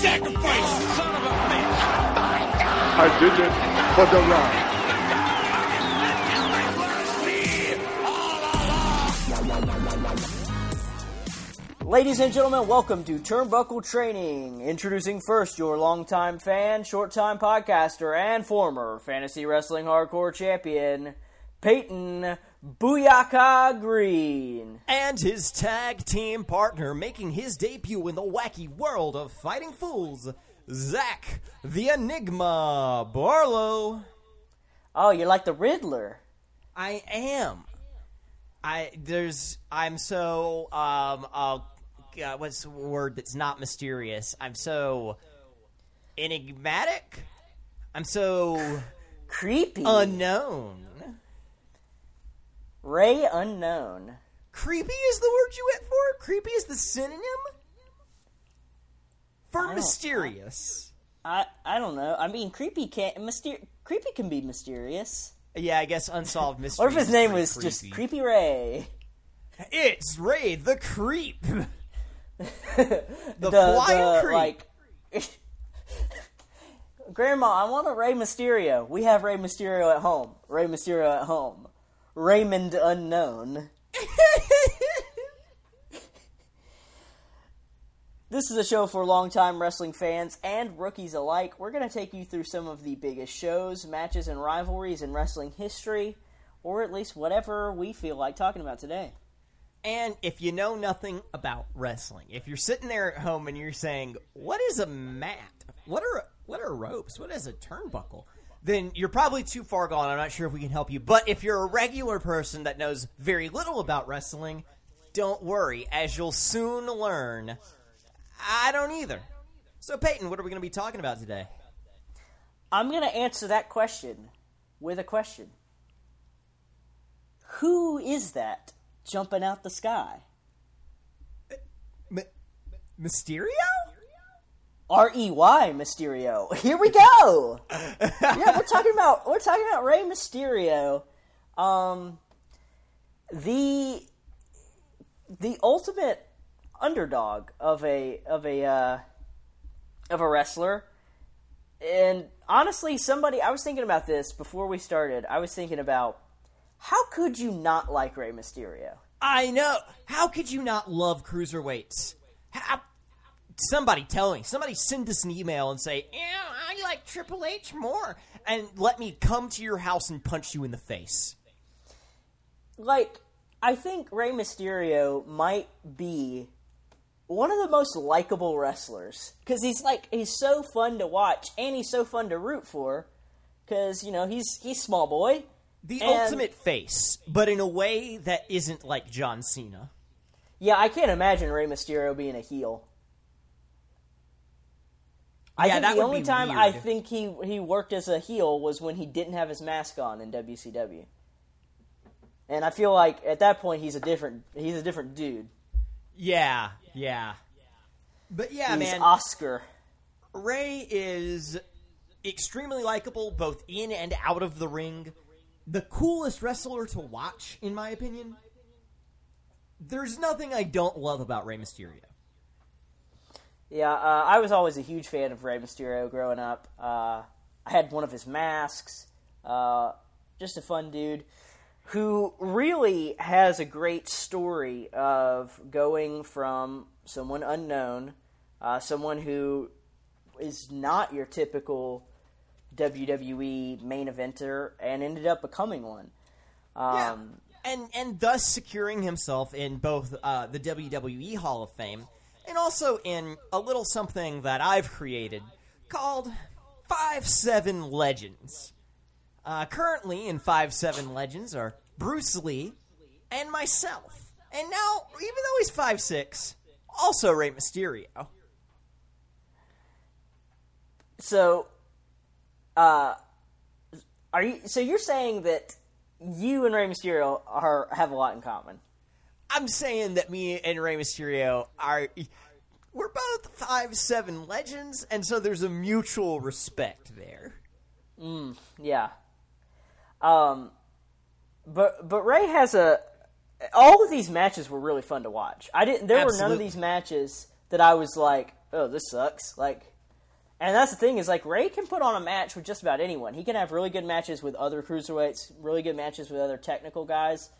sacrifice. Son of a bitch. I did it for the love. Ladies and gentlemen, welcome to Turnbuckle Training. Introducing first your longtime fan, short time podcaster, and former fantasy wrestling hardcore champion, Peyton Booyaka Green. and his tag team partner making his debut in the wacky world of fighting fools, Zach the Enigma Barlow. Oh, you're like the Riddler. I am. I there's I'm so um uh uh, what's the word that's not mysterious? I'm so enigmatic. I'm so Creepy. unknown. Ray Unknown. Creepy is the word you went for? Creepy is the synonym for don't- mysterious. I I don't know. I mean, creepy can't myster- creepy can be mysterious. Yeah, I guess unsolved mystery. What if his name was just Creepy Ray? It's Ray the Creep. the, The, flying the, creep. like. Grandma, I want a Rey Mysterio. We have Rey Mysterio at home. Rey Mysterio at home. Raymond Unknown. This is a show for longtime wrestling fans and rookies alike. We're going to take you through some of the biggest shows, matches, and rivalries in wrestling history, or at least whatever we feel like talking about today. and if you know nothing about wrestling, if you're sitting there at home and you're saying, "What is a mat? What are what are ropes? What is a turnbuckle?" Then you're probably too far gone. I'm not sure if we can help you. But if you're a regular person that knows very little about wrestling, don't worry, as you'll soon learn. I don't either. So, Peyton, what are we going to be talking about today? I'm going to answer that question with a question Who is that jumping out the sky? Uh, M- Mysterio? R E Y Mysterio. Here we go. yeah, we're talking about we're talking about Rey Mysterio, um, the the ultimate underdog of a of a uh, of a wrestler. And honestly, somebody I was thinking about this before we started. I was thinking about how could you not like Rey Mysterio? I know. How could you not love cruiserweights? How, somebody tell me. Somebody send us an email and say, "Yeah, I like Triple H more," and let me come to your house and punch you in the face. like I think Rey Mysterio might be one of the most likable wrestlers because he's like he's so fun to watch and he's so fun to root for because you know he's he's small boy. The And- ultimate face, but in a way that isn't like John Cena. Yeah, I can't imagine Rey Mysterio being a heel. I Yeah, think that the only time I think he he worked as a heel was when he didn't have his mask on in WCW. And I feel like at that point he's a different he's a different dude. Yeah, yeah. But yeah, he's man, Oscar. Ray is extremely likable both in and out of the ring. The coolest wrestler to watch, in my opinion. There's nothing I don't love about Rey Mysterio. Yeah, uh, I was always a huge fan of Rey Mysterio growing up. Uh, I had one of his masks. Uh, just a fun dude who really has a great story of going from someone unknown, uh, someone who is not your typical WWE main eventer, and ended up becoming one. Um, and and thus securing himself in both uh, the WWE Hall of Fame and also in a little something that I've created called Five Seven Legends. Uh, currently in Five Seven Legends are Bruce Lee and myself, and now even though he's five six, also Rey Mysterio. So, uh, are you? So you're saying that you and Rey Mysterio are have a lot in common? I'm saying that me and Rey Mysterio are we're both five seven legends, and so there's a mutual respect there. Yeah. Um, but but Ray has a. All of these matches were really fun to watch. I didn't. There were none of these matches that I was like, "Oh, this sucks." Like And that's the thing is like Ray can put on a match with just about anyone. He can have really good matches with other cruiserweights, really good matches with other technical guys.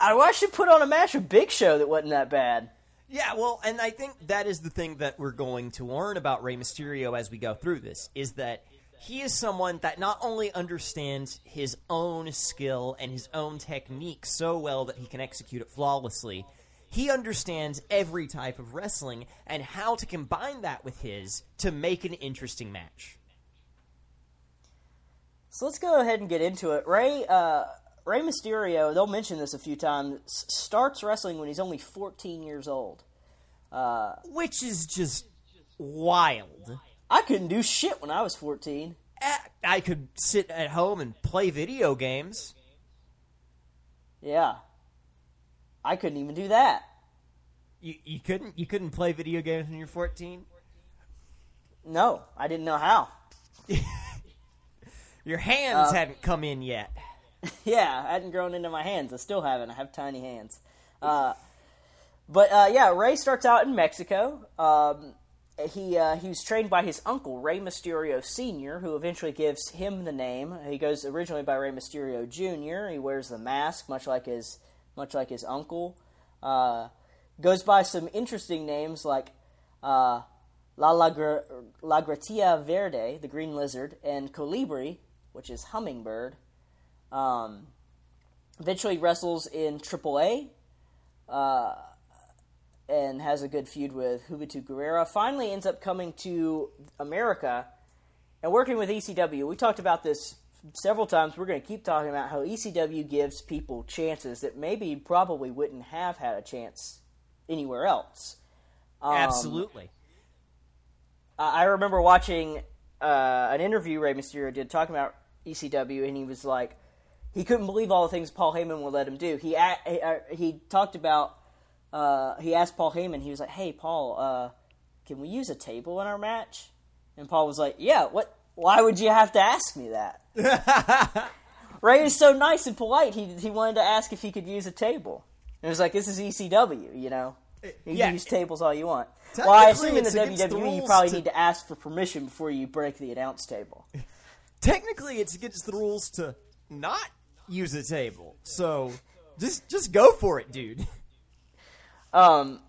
I watched him put on a match with Big Show that wasn't that bad. Yeah, well, and I think that is the thing that we're going to learn about Rey Mysterio as we go through this is that he is someone that not only understands his own skill and his own technique so well that he can execute it flawlessly, he understands every type of wrestling and how to combine that with his to make an interesting match. So let's go ahead and get into it. Ray uh, Rey Mysterio, they'll mention this a few times, starts wrestling when he's only 14 years old. Which is just wild. I couldn't do shit when I was 14. Eh, I could sit at home and play video games. Yeah. I couldn't even do that. You, you couldn't you couldn't play video games when you're 14? No, I didn't know how. Your hands hadn't come in yet. yeah, I hadn't grown into my hands. I still haven't. I have tiny hands. Uh, but uh, yeah, Ray starts out in Mexico. Um, he uh, he was trained by his uncle Rey Misterio Sr., who eventually gives him the name. He goes originally by Rey Misterio Jr. He wears the mask, much like his much like his uncle. Uh, goes by some interesting names like uh, La, Lagra- La Gratia Verde, the green lizard, and Colibri, which is hummingbird. Um, eventually wrestles in AAA uh, and has a good feud with Juventud Guerrera. Finally ends up coming to America and working with ECW. We talked about this several times. We're going to keep talking about how ECW gives people chances that maybe probably wouldn't have had a chance anywhere else. Um, Absolutely. I I remember watching uh, an interview Ray Mysterio did talking about ECW, and he was like, he couldn't believe all the things Paul Heyman would let him do. He he, uh, talked about uh, he asked Paul Heyman. He was like, "Hey, Paul, uh, can we use a table in our match?" And Paul was like, "Yeah. What? Why would you have to ask me that?" Ray is so nice and polite. He he wanted to ask if he could use a table. And it was like, "This is ECW, you know. You Yeah. can use tables all you want." Well, I assume in the against the WWE you probably to- need to ask for permission before you break the announce table. Technically, it's against the rules to not use a table. So just just go for it, dude. Um,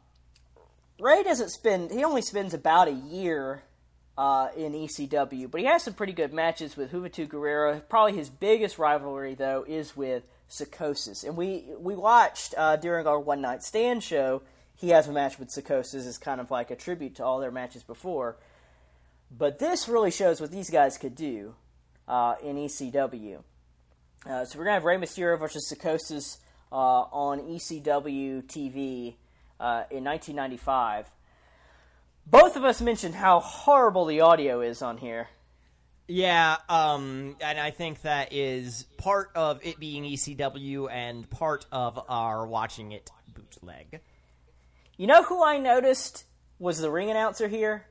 Ray doesn't spend. He only spends about a year uh, in ECW, but he has some pretty good matches with Juventud Guerrera. Probably his biggest rivalry, though, is with Psychosis. And we we watched uh, during our one night stand show. He has a match with Psychosis as kind of like a tribute to all their matches before. But this really shows what these guys could do uh, in ECW. Uh, so we're gonna have Rey Mysterio versus Psychosis uh, on ECW TV uh, in 1995. Both of us mentioned how horrible the audio is on here. Yeah, um, and I think that is part of it being ECW and part of our watching it bootleg. You know who I noticed was the ring announcer here?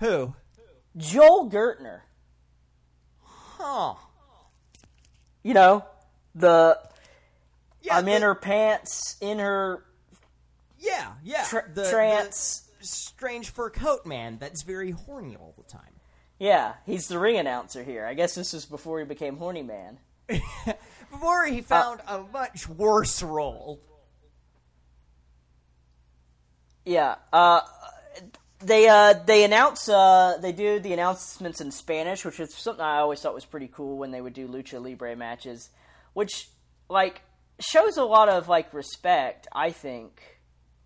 Who? Joel Gertner. Huh. You know, the Yeah, I'm in her pants, in her Yeah, yeah. Tra- the, trance. the strange fur coat man that's very horny all the time. Yeah, he's the ring announcer here. I guess this is before he became Horny Man. Before he found a much worse role. Yeah. Uh, they uh, they announce uh, they do the announcements in Spanish, which is something I always thought was pretty cool when they would do lucha libre matches, which like shows a lot of like respect. I think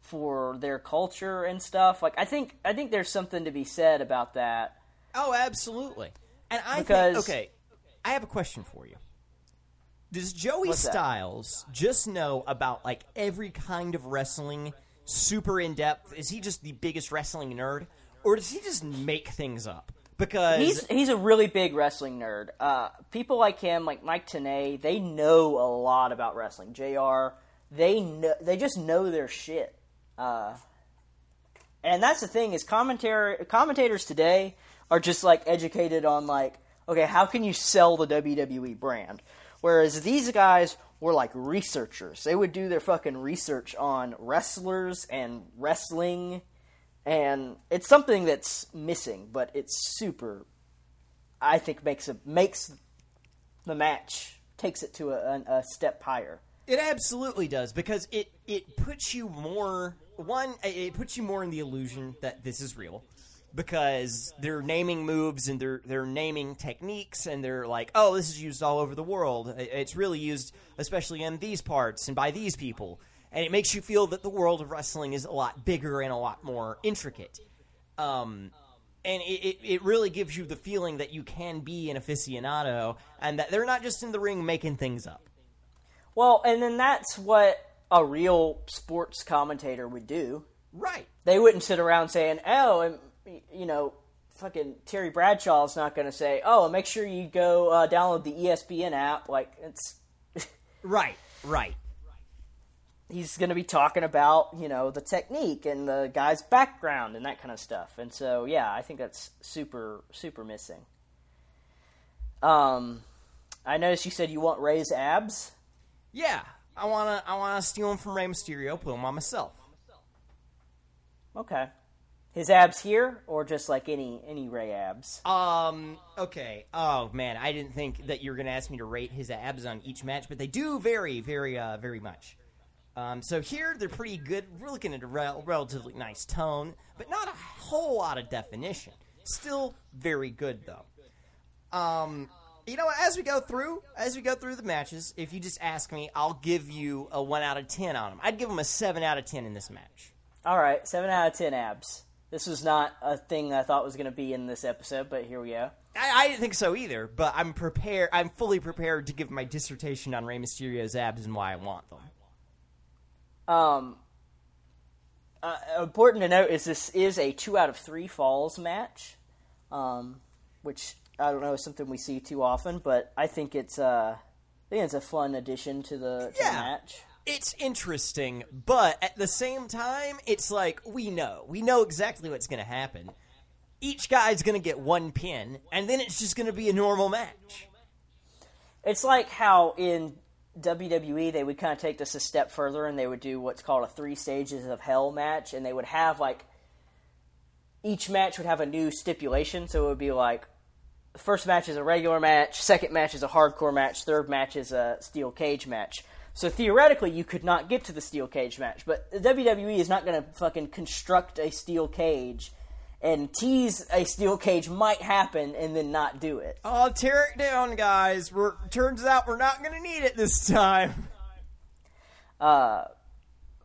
for their culture and stuff. Like I think I think there's something to be said about that. Oh, absolutely. And I Because- think okay, I have a question for you. Does Joey What's that? Styles just know about like every kind of wrestling super in depth? Is he just the biggest wrestling nerd or does he just make things up? Because He's he's a really big wrestling nerd. Uh, people like him, like Mike Tenay, they know a lot about wrestling. Jr. They know they just know their shit. Uh, and that's the thing is commentator commentators today are just like educated on like okay how can you sell the WWE brand, whereas these guys were like researchers. They would do their fucking research on wrestlers and wrestling and it's something that's missing, but it's super. I think makes a makes the match takes it to a, a, step higher. It absolutely does because it it puts you more one it puts you more in the illusion that this is real because they're naming moves and they're they're naming techniques and they're like oh this is used all over the world. It's really used especially in these parts and by these people. And it makes you feel that the world of wrestling is a lot bigger and a lot more intricate. Um and it, it, it really gives you the feeling that you can be an aficionado and that they're not just in the ring making things up. Well, and then that's what a real sports commentator would do. right. They wouldn't sit around saying, "Oh, and you know, fucking Terry Bradshaw's not going to say, "Oh, make sure you go uh, download the ESPN app." Like it's Right, right. he's going to be talking about you know the technique and the guy's background and that kind of stuff. And so yeah, I think that's super super missing. Um, I noticed you said you want Ray's abs. Yeah, I wanna, I wanna steal them from Rey Mysterio, put them on myself. Okay, his abs here or just like any any Ray abs. Um, okay. Oh man, I didn't think that you were gonna ask me to rate his abs on each match, but they do vary, very, uh, very much. Um, so here they're pretty good. We're looking at a rel- relatively nice tone, but not a whole lot of definition. Still very good though. Um, you know, as we go through, as we go through the matches, if you just ask me, I'll give you a one out of ten on them. I'd give them a seven out of ten in this match. All right, seven out of ten abs. This was not a thing I thought was going to be in this episode, but here we go. I, I didn't think so either, but I'm prepared. I'm fully prepared to give my dissertation on Rey Mysterio's abs and why I want them. Um, uh, important to note is this is a two out of three falls match, um, which I don't know is something we see too often, but I think it's uh, I think it's a fun addition to the, to the match. It's interesting, but at the same time, it's like we know, we know exactly what's going to happen. Each guy's going to get one pin, and then it's just going to be a normal match. It's like how in WWE they would kind of take this a step further and they would do what's called a three stages of hell match, and they would have like each match would have a new stipulation. So it would be like the first match is a regular match, second match is a hardcore match, third match is a steel cage match. So theoretically, you could not get to the steel cage match, but the WWE is not going to fucking construct a steel cage and tease a steel cage might happen and then not do it. Oh, tear it down, guys. We're, turns out we're not going to need it this time. Uh,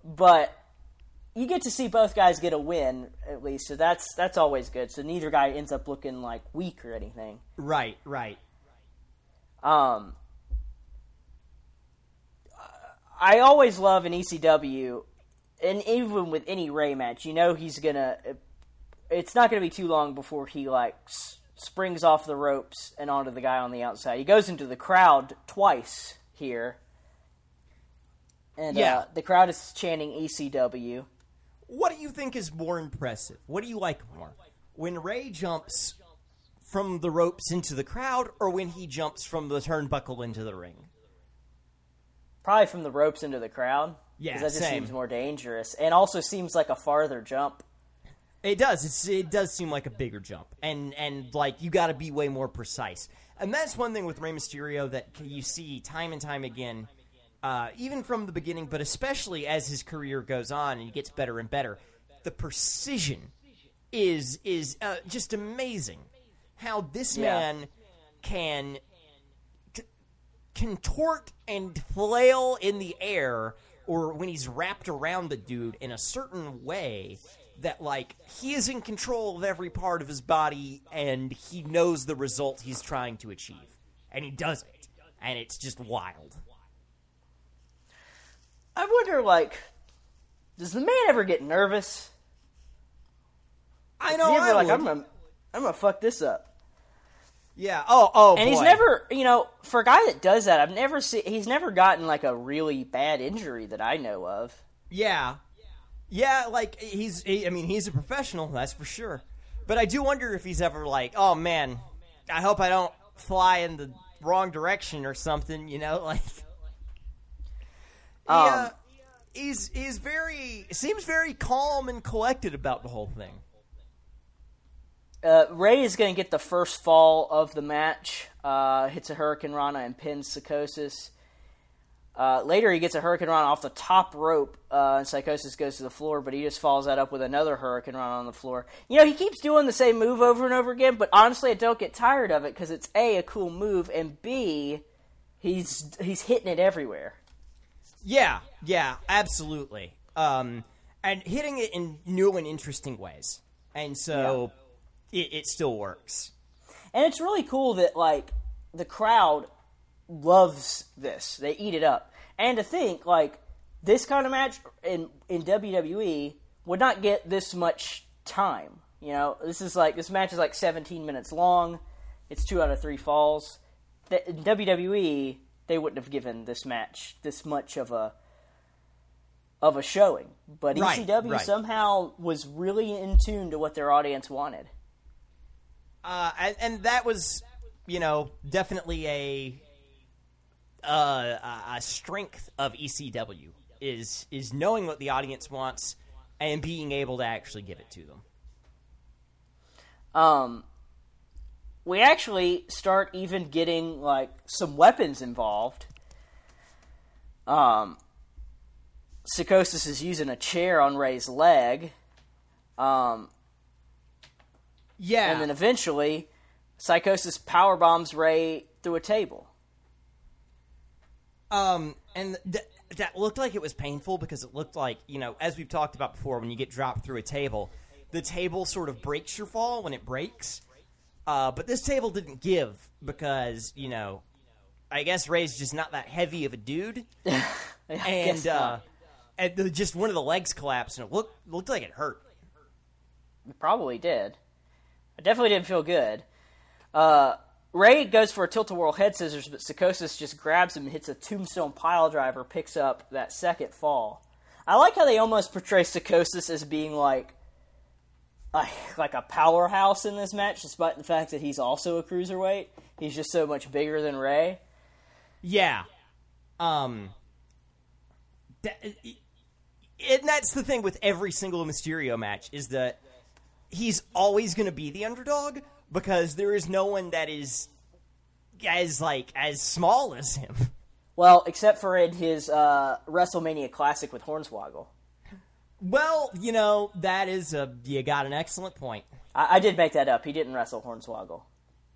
but you get to see both guys get a win at least, so that's that's always good. So neither guy ends up looking like weak or anything. Right, right. Um, I always love an ECW, and even with any Ray match, you know he's gonna. It's not gonna be too long before he like s- springs off the ropes and onto the guy on the outside. He goes into the crowd twice here, and Yeah. uh, the crowd is chanting ECW. What do you think is more impressive? What do you like more? When Ray jumps from the ropes into the crowd, or when he jumps from the turnbuckle into the ring? Probably from the ropes into the crowd. Yeah, that just same. seems more dangerous, and also seems like a farther jump. It does. It's, it does seem like a bigger jump, and and like you got to be way more precise. And that's one thing with Rey Mysterio that you see time and time again, uh, even from the beginning, but especially as his career goes on and he gets better and better. The precision is is uh, just amazing. How this Yeah. man can contort and flail in the air or when he's wrapped around the dude in a certain way that like he is in control of every part of his body and he knows the result he's trying to achieve and he does it and it's just wild I wonder, like, does the man ever get nervous? i know he ever I like, would. I'm gonna, I'm gonna fuck this up. Yeah oh oh And he's never, you know, for a guy that does that, I've never seen. He's never gotten like a really bad injury that I know of. Yeah, yeah. Like he's. He, I mean, he's a professional. That's for sure. But I do wonder if he's ever like, oh man, I hope I don't fly in the wrong direction or something. You know, like. Um, yeah. he's he's very seems very calm and collected about the whole thing. Uh, Ray is going to get the first fall of the match. Uh, hits a Hurricanrana and pins Psychosis. Uh, later, he gets a Hurricanrana off the top rope, uh, and Psychosis goes to the floor, but he just follows that up with another Hurricanrana on the floor. You know, he keeps doing the same move over and over again, but honestly, I don't get tired of it because it's A, a cool move, and B, he's, he's hitting it everywhere. Yeah, yeah, absolutely. Um, and hitting it in new and interesting ways. And so it, it still works. And it's really cool that like the crowd loves this. They eat it up. And to think like this kind of match in in WWE would not get this much time. You know, this is like this match is like 17 minutes long. It's two out of three falls. The- In WWE, they wouldn't have given this match this much of a of a showing. But Right, ECW right. somehow was really in tune to what their audience wanted. Uh, and, and that was, you know, definitely a uh, a- strength of ECW is is knowing what the audience wants and being able to actually give it to them. um, we actually start even getting like some weapons involved. Um, Psychosis is using a chair on Ray's leg, um, Yeah, and then eventually, Psychosis power bombs Ray through a table. Um, and th- that looked like it was painful because it looked like you know, as we've talked about before, when you get dropped through a table, the table sort of breaks your fall when it breaks. Uh, but this table didn't give because you know, I guess Ray's just not that heavy of a dude, and uh, and just one of the legs collapsed, and it looked looked like it hurt. It probably did. I definitely didn't feel good. Uh, Ray goes for a tilt-a-whirl head scissors, but Psychosis just grabs him and hits a tombstone pile driver, picks up that second fall. I like how they almost portray Psychosis as being like a, like a powerhouse in this match, despite the fact that he's also a cruiserweight. He's just so much bigger than Ray. Yeah. Um. That, and that's the thing with every single Mysterio match is that he's always going to be the underdog because there is no one that is as like as small as him. Well, except for in his uh, WrestleMania Classic with Hornswoggle. Well, you know that is a you got an excellent point. I, I did make that up. He didn't wrestle Hornswoggle.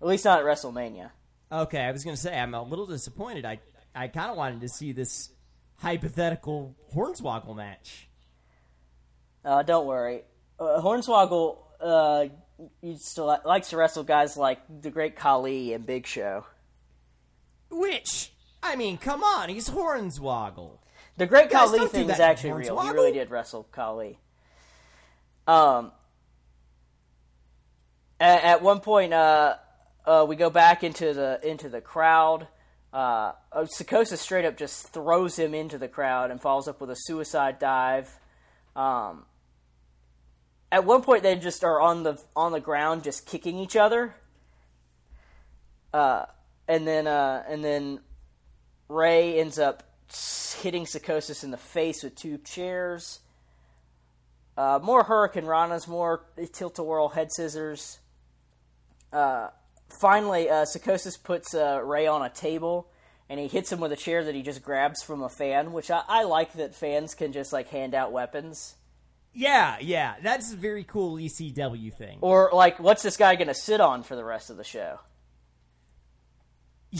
At least not at WrestleMania. Okay, I was going to say I'm a little disappointed. I I kind of wanted to see this hypothetical Hornswoggle match. Uh, don't worry. Uh, Hornswoggle uh, used to li- likes to wrestle guys like the Great Khali and Big Show. Which I mean, come on, he's Hornswoggle. The Great Guys, Khali thing is actually real. He really did wrestle Khali. Um, at, at one point, uh, uh, we go back into the into the crowd. Uh, uh, straight up just throws him into the crowd and follows up with a suicide dive. Um, at one point, they just are on the on the ground, just kicking each other. Uh, and then uh, and then Ray ends up hitting Psychosis in the face with two chairs. Uh, more Hurricanranas, more tilt a whirl head scissors. Uh, finally, uh, Psychosis puts uh, Ray on a table and he hits him with a chair that he just grabs from a fan, which I, I like that fans can just like hand out weapons. Yeah, yeah, that's a very cool ECW thing. Or like, what's this guy going to sit on for the rest of the show?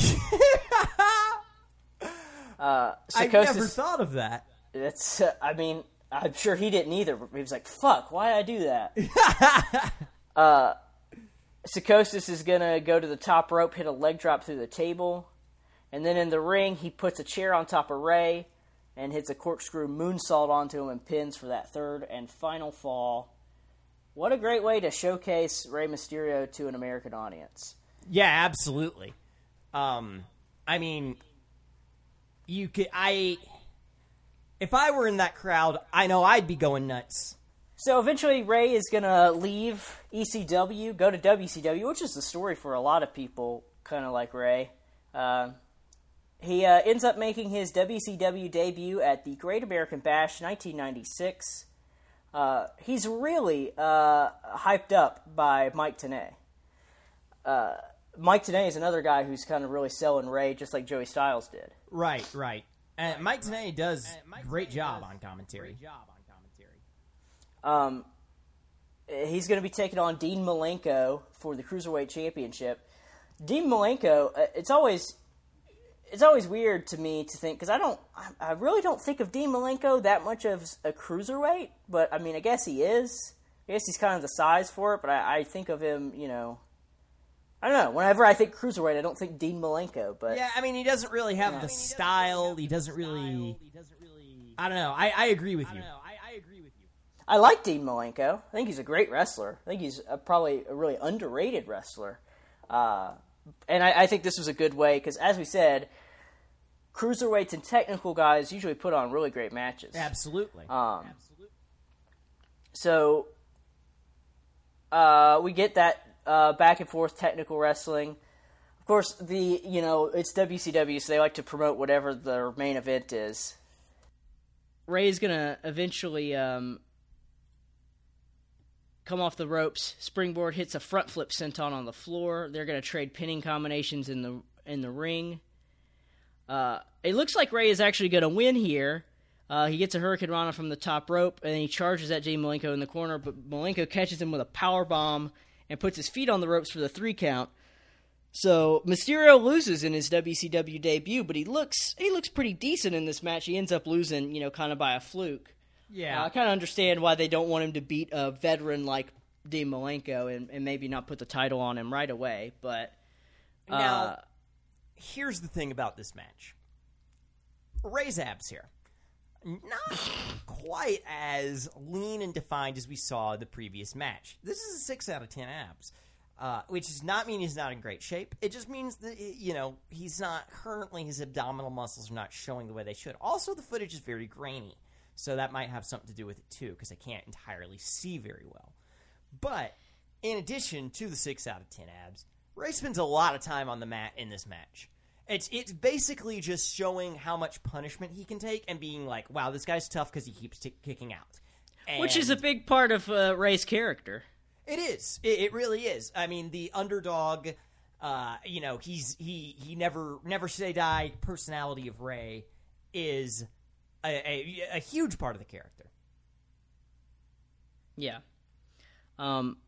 Uh, I've never thought of that. It's. Uh, I mean, I'm sure he didn't either. He was like, "Fuck, why I do that?" uh, Psychosis is gonna go to the top rope, hit a leg drop through the table, and then in the ring he puts a chair on top of Ray and hits a corkscrew moonsault onto him and pins for that third and final fall. What a great way to showcase Rey Mysterio to an American audience. Yeah, absolutely. Um, I mean, you could. I, if I were in that crowd, I know I'd be going nuts. So eventually, Ray is going to leave ECW, go to WCW, which is the story for a lot of people, kind of like Ray. Uh, he uh, ends up making his WCW debut at the Great American Bash 1996. Uh, he's really uh, hyped up by Mike Tenay. Uh, Mike Tenay is another guy who's kind of really selling Ray, just like Joey Styles did. Right, right. And Mike Tenay does great job on commentary. great job on commentary. Um, he's going to be taking on Dean Malenko for the Cruiserweight Championship. Dean Malenko, uh, it's always it's always weird to me to think because I don't, I really don't think of Dean Malenko that much of a cruiserweight. But I mean, I guess he is. I guess he's kind of the size for it. But I, I think of him, you know, I don't know. Whenever I think cruiserweight, I don't think Dean Malenko. But Yeah, I mean, he doesn't really have Yeah. the style. He doesn't really. He doesn't really. I don't know. I, I agree with you. I like Dean Malenko. I think he's a great wrestler. I think he's a, probably a really underrated wrestler. Uh, and I, I think this was a good way because, as we said, cruiserweights and technical guys usually put on really great matches. Absolutely. Um, so uh, we get that uh, back and forth technical wrestling. Of course, the you know it's WCW, so they like to promote whatever their main event is. Ray's gonna eventually um, come off the ropes. Springboard hits a front flip senton on the floor. They're gonna trade pinning combinations in the in the ring. Uh, it looks like Ray is actually going to win here. Uh, he gets a Hurricanrana from the top rope, and he charges at Jay Malenko in the corner, but Malenko catches him with a power bomb and puts his feet on the ropes for the three count. So Mysterio loses in his WCW debut, but he looks he looks pretty decent in this match. He ends up losing, you know, kind of by a fluke. Yeah. Uh, I kind of understand why they don't want him to beat a veteran like Dean Malenko and, and maybe not put the title on him right away. But uh, Now, here's the thing about this match. Ray's abs here. Not quite as lean and defined as we saw the previous match. This is a 6 out of 10 abs. Uh, which does not mean he's not in great shape. It just means that, you know, he's not currently, his abdominal muscles are not showing the way they should. Also, the footage is very grainy. So that might have something to do with it, too, because I can't entirely see very well. But in addition to the six out of ten abs, Ray spends a lot of time on the mat in this match. It's it's basically just showing how much punishment he can take and being like, "Wow, this guy's tough because he keeps t- kicking out." which is a big part of uh, Ray's character. it is. It, it really is. I mean, the underdog. Uh, you know, he's he he never never say die personality of Ray is a, a, a huge part of the character. Yeah. Um,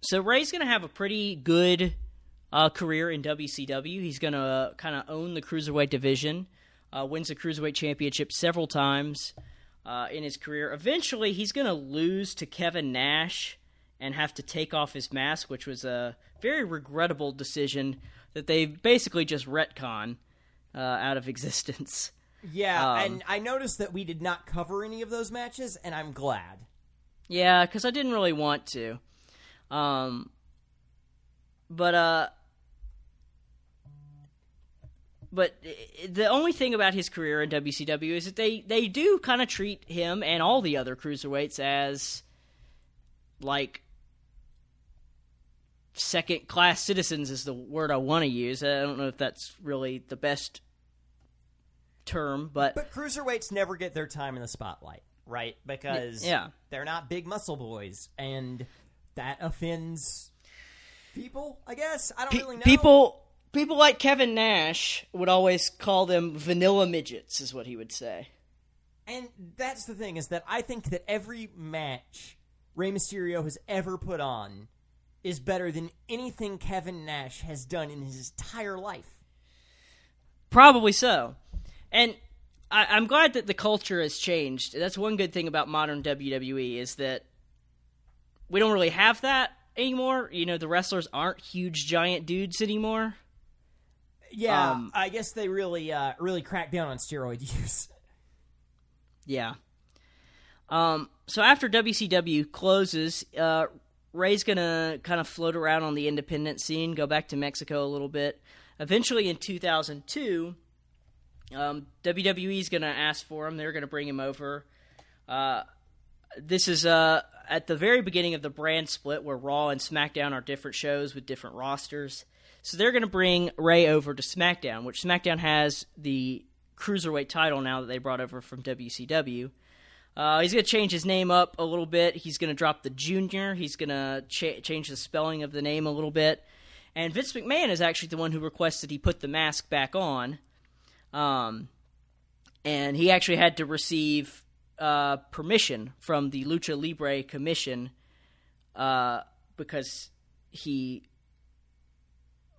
so Ray's going to have a pretty good uh, career in WCW. He's going to uh, kind of own the cruiserweight division. Uh, wins the cruiserweight championship several times uh, in his career. Eventually, he's going to lose to Kevin Nash and have to take off his mask, which was a very regrettable decision that they basically just retcon uh, out of existence. Yeah, Um, and I noticed that we did not cover any of those matches, and I'm glad. Yeah, because I didn't really want to. Um, but uh, but the only thing about his career in WCW is that they they do kind of treat him and all the other cruiserweights as like second class citizens is the word I want to use. I don't know if that's really the best term, but But cruiserweights never get their time in the spotlight, right? Because yeah. they're not big muscle boys, and that offends people. I guess I don't Pe- really know. People people like Kevin Nash would always call them vanilla midgets, is what he would say. and that's the thing is that I think that every match Rey Mysterio has ever put on is better than anything Kevin Nash has done in his entire life. Probably so. And I, I'm glad that the culture has changed. That's one good thing about modern WWE is that we don't really have that anymore. You know, the wrestlers aren't huge giant dudes anymore. Yeah, Um, I guess they really, uh, really cracked down on steroid use. Yeah. Um, so after WCW closes, uh, Ray's gonna kind of float around on the independent scene, go back to Mexico a little bit. Eventually, in 2002, um, WWE's gonna ask for him. They're gonna bring him over. Uh, this is uh, at the very beginning of the brand split, where Raw and SmackDown are different shows with different rosters. So they're going to bring Ray over to SmackDown, which SmackDown has the cruiserweight title now that they brought over from WCW. Uh, he's going to change his name up a little bit. He's going to drop the junior. He's going to cha- change the spelling of the name a little bit. And Vince McMahon is actually the one who requested he put the mask back on. Um, and he actually had to receive uh, permission from the Lucha Libre Commission uh, because he.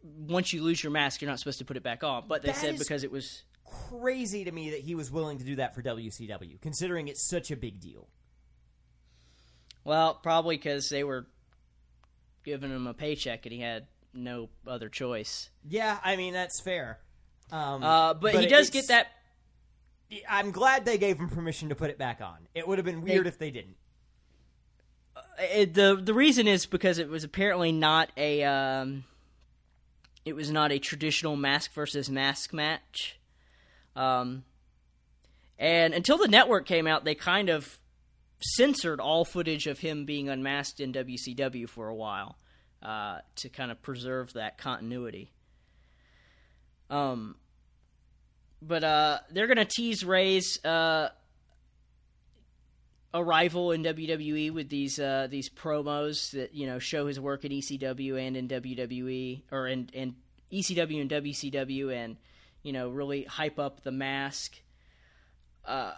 Once you lose your mask, you're not supposed to put it back on. But they That said because it was Crazy to me that he was willing to do that for WCW, considering it's such a big deal. Well, probably because they were giving him a paycheck and he had no other choice. Yeah, I mean that's fair. Um, Uh, but, he does get that. I'm glad they gave him permission to put it back on. It would have been weird if they didn't. It, the The reason is because it was apparently not a. Um, it was not a traditional mask versus mask match. Um, and until the network came out, they kind of censored all footage of him being unmasked in WCW for a while uh, to kind of preserve that continuity. Um, but uh, they're gonna tease Ray's uh, arrival in WWE with these uh, these promos that you know show his work in ECW and in WWE or in, in ECW and WCW and you know really hype up the mask. Uh,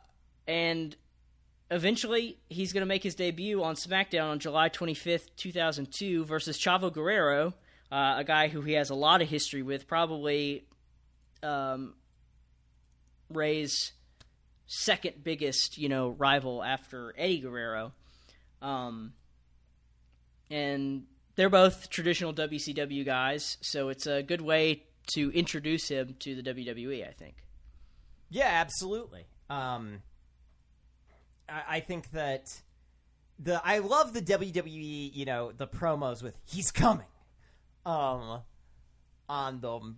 and eventually he's going to make his debut on SmackDown on July 25th, 2002 versus Chavo Guerrero, uh, a guy who he has a lot of history with, probably um, Ray's second biggest, you know, rival after Eddie Guerrero. Um, and they're both traditional WCW guys, so it's a good way to introduce him to the WWE, I think. Yeah, absolutely. Um, I, I think that the I love the WWE, you know, the promos with "He's coming," um, on them,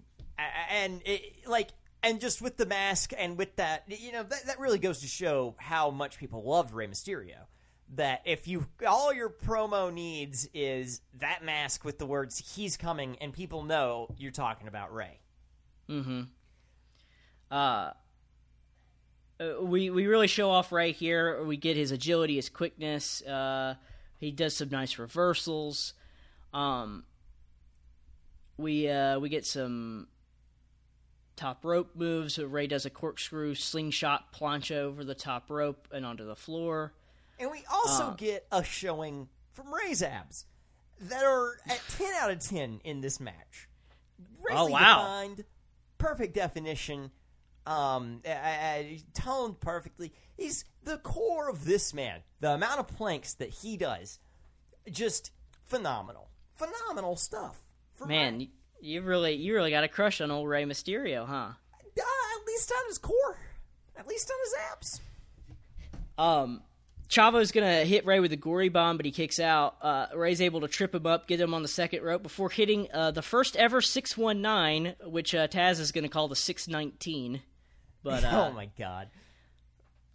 and it, like, and just with the mask and with that, you know, that that really goes to show how much people loved Rey Mysterio. That if you all your promo needs is that mask with the words "He's coming," and people know you're talking about Ray. uh, we we really show off Ray here. We get his agility, his quickness. Uh, he does some nice reversals. Um, we uh, we get some top rope moves. Ray does a corkscrew slingshot plancha over the top rope and onto the floor. And we also Uh. get a showing from Ray's abs that are at 10 out of 10 in this match. Greatly Oh, wow. defined, perfect definition, um, uh, uh, toned perfectly. He's the core of this man. The amount of planks that he does, just phenomenal. Phenomenal stuff. Man, Ray. You, really you really got a crush on old Rey Mysterio, huh? Uh, at least on his core. At least on his abs. Um, Chavo's gonna hit Ray with a gory bomb, but he kicks out. Uh, Ray's able to trip him up, get him on the second rope before hitting uh, the first ever six one nine, which uh, Taz is gonna call the six nineteen. But uh, oh my god.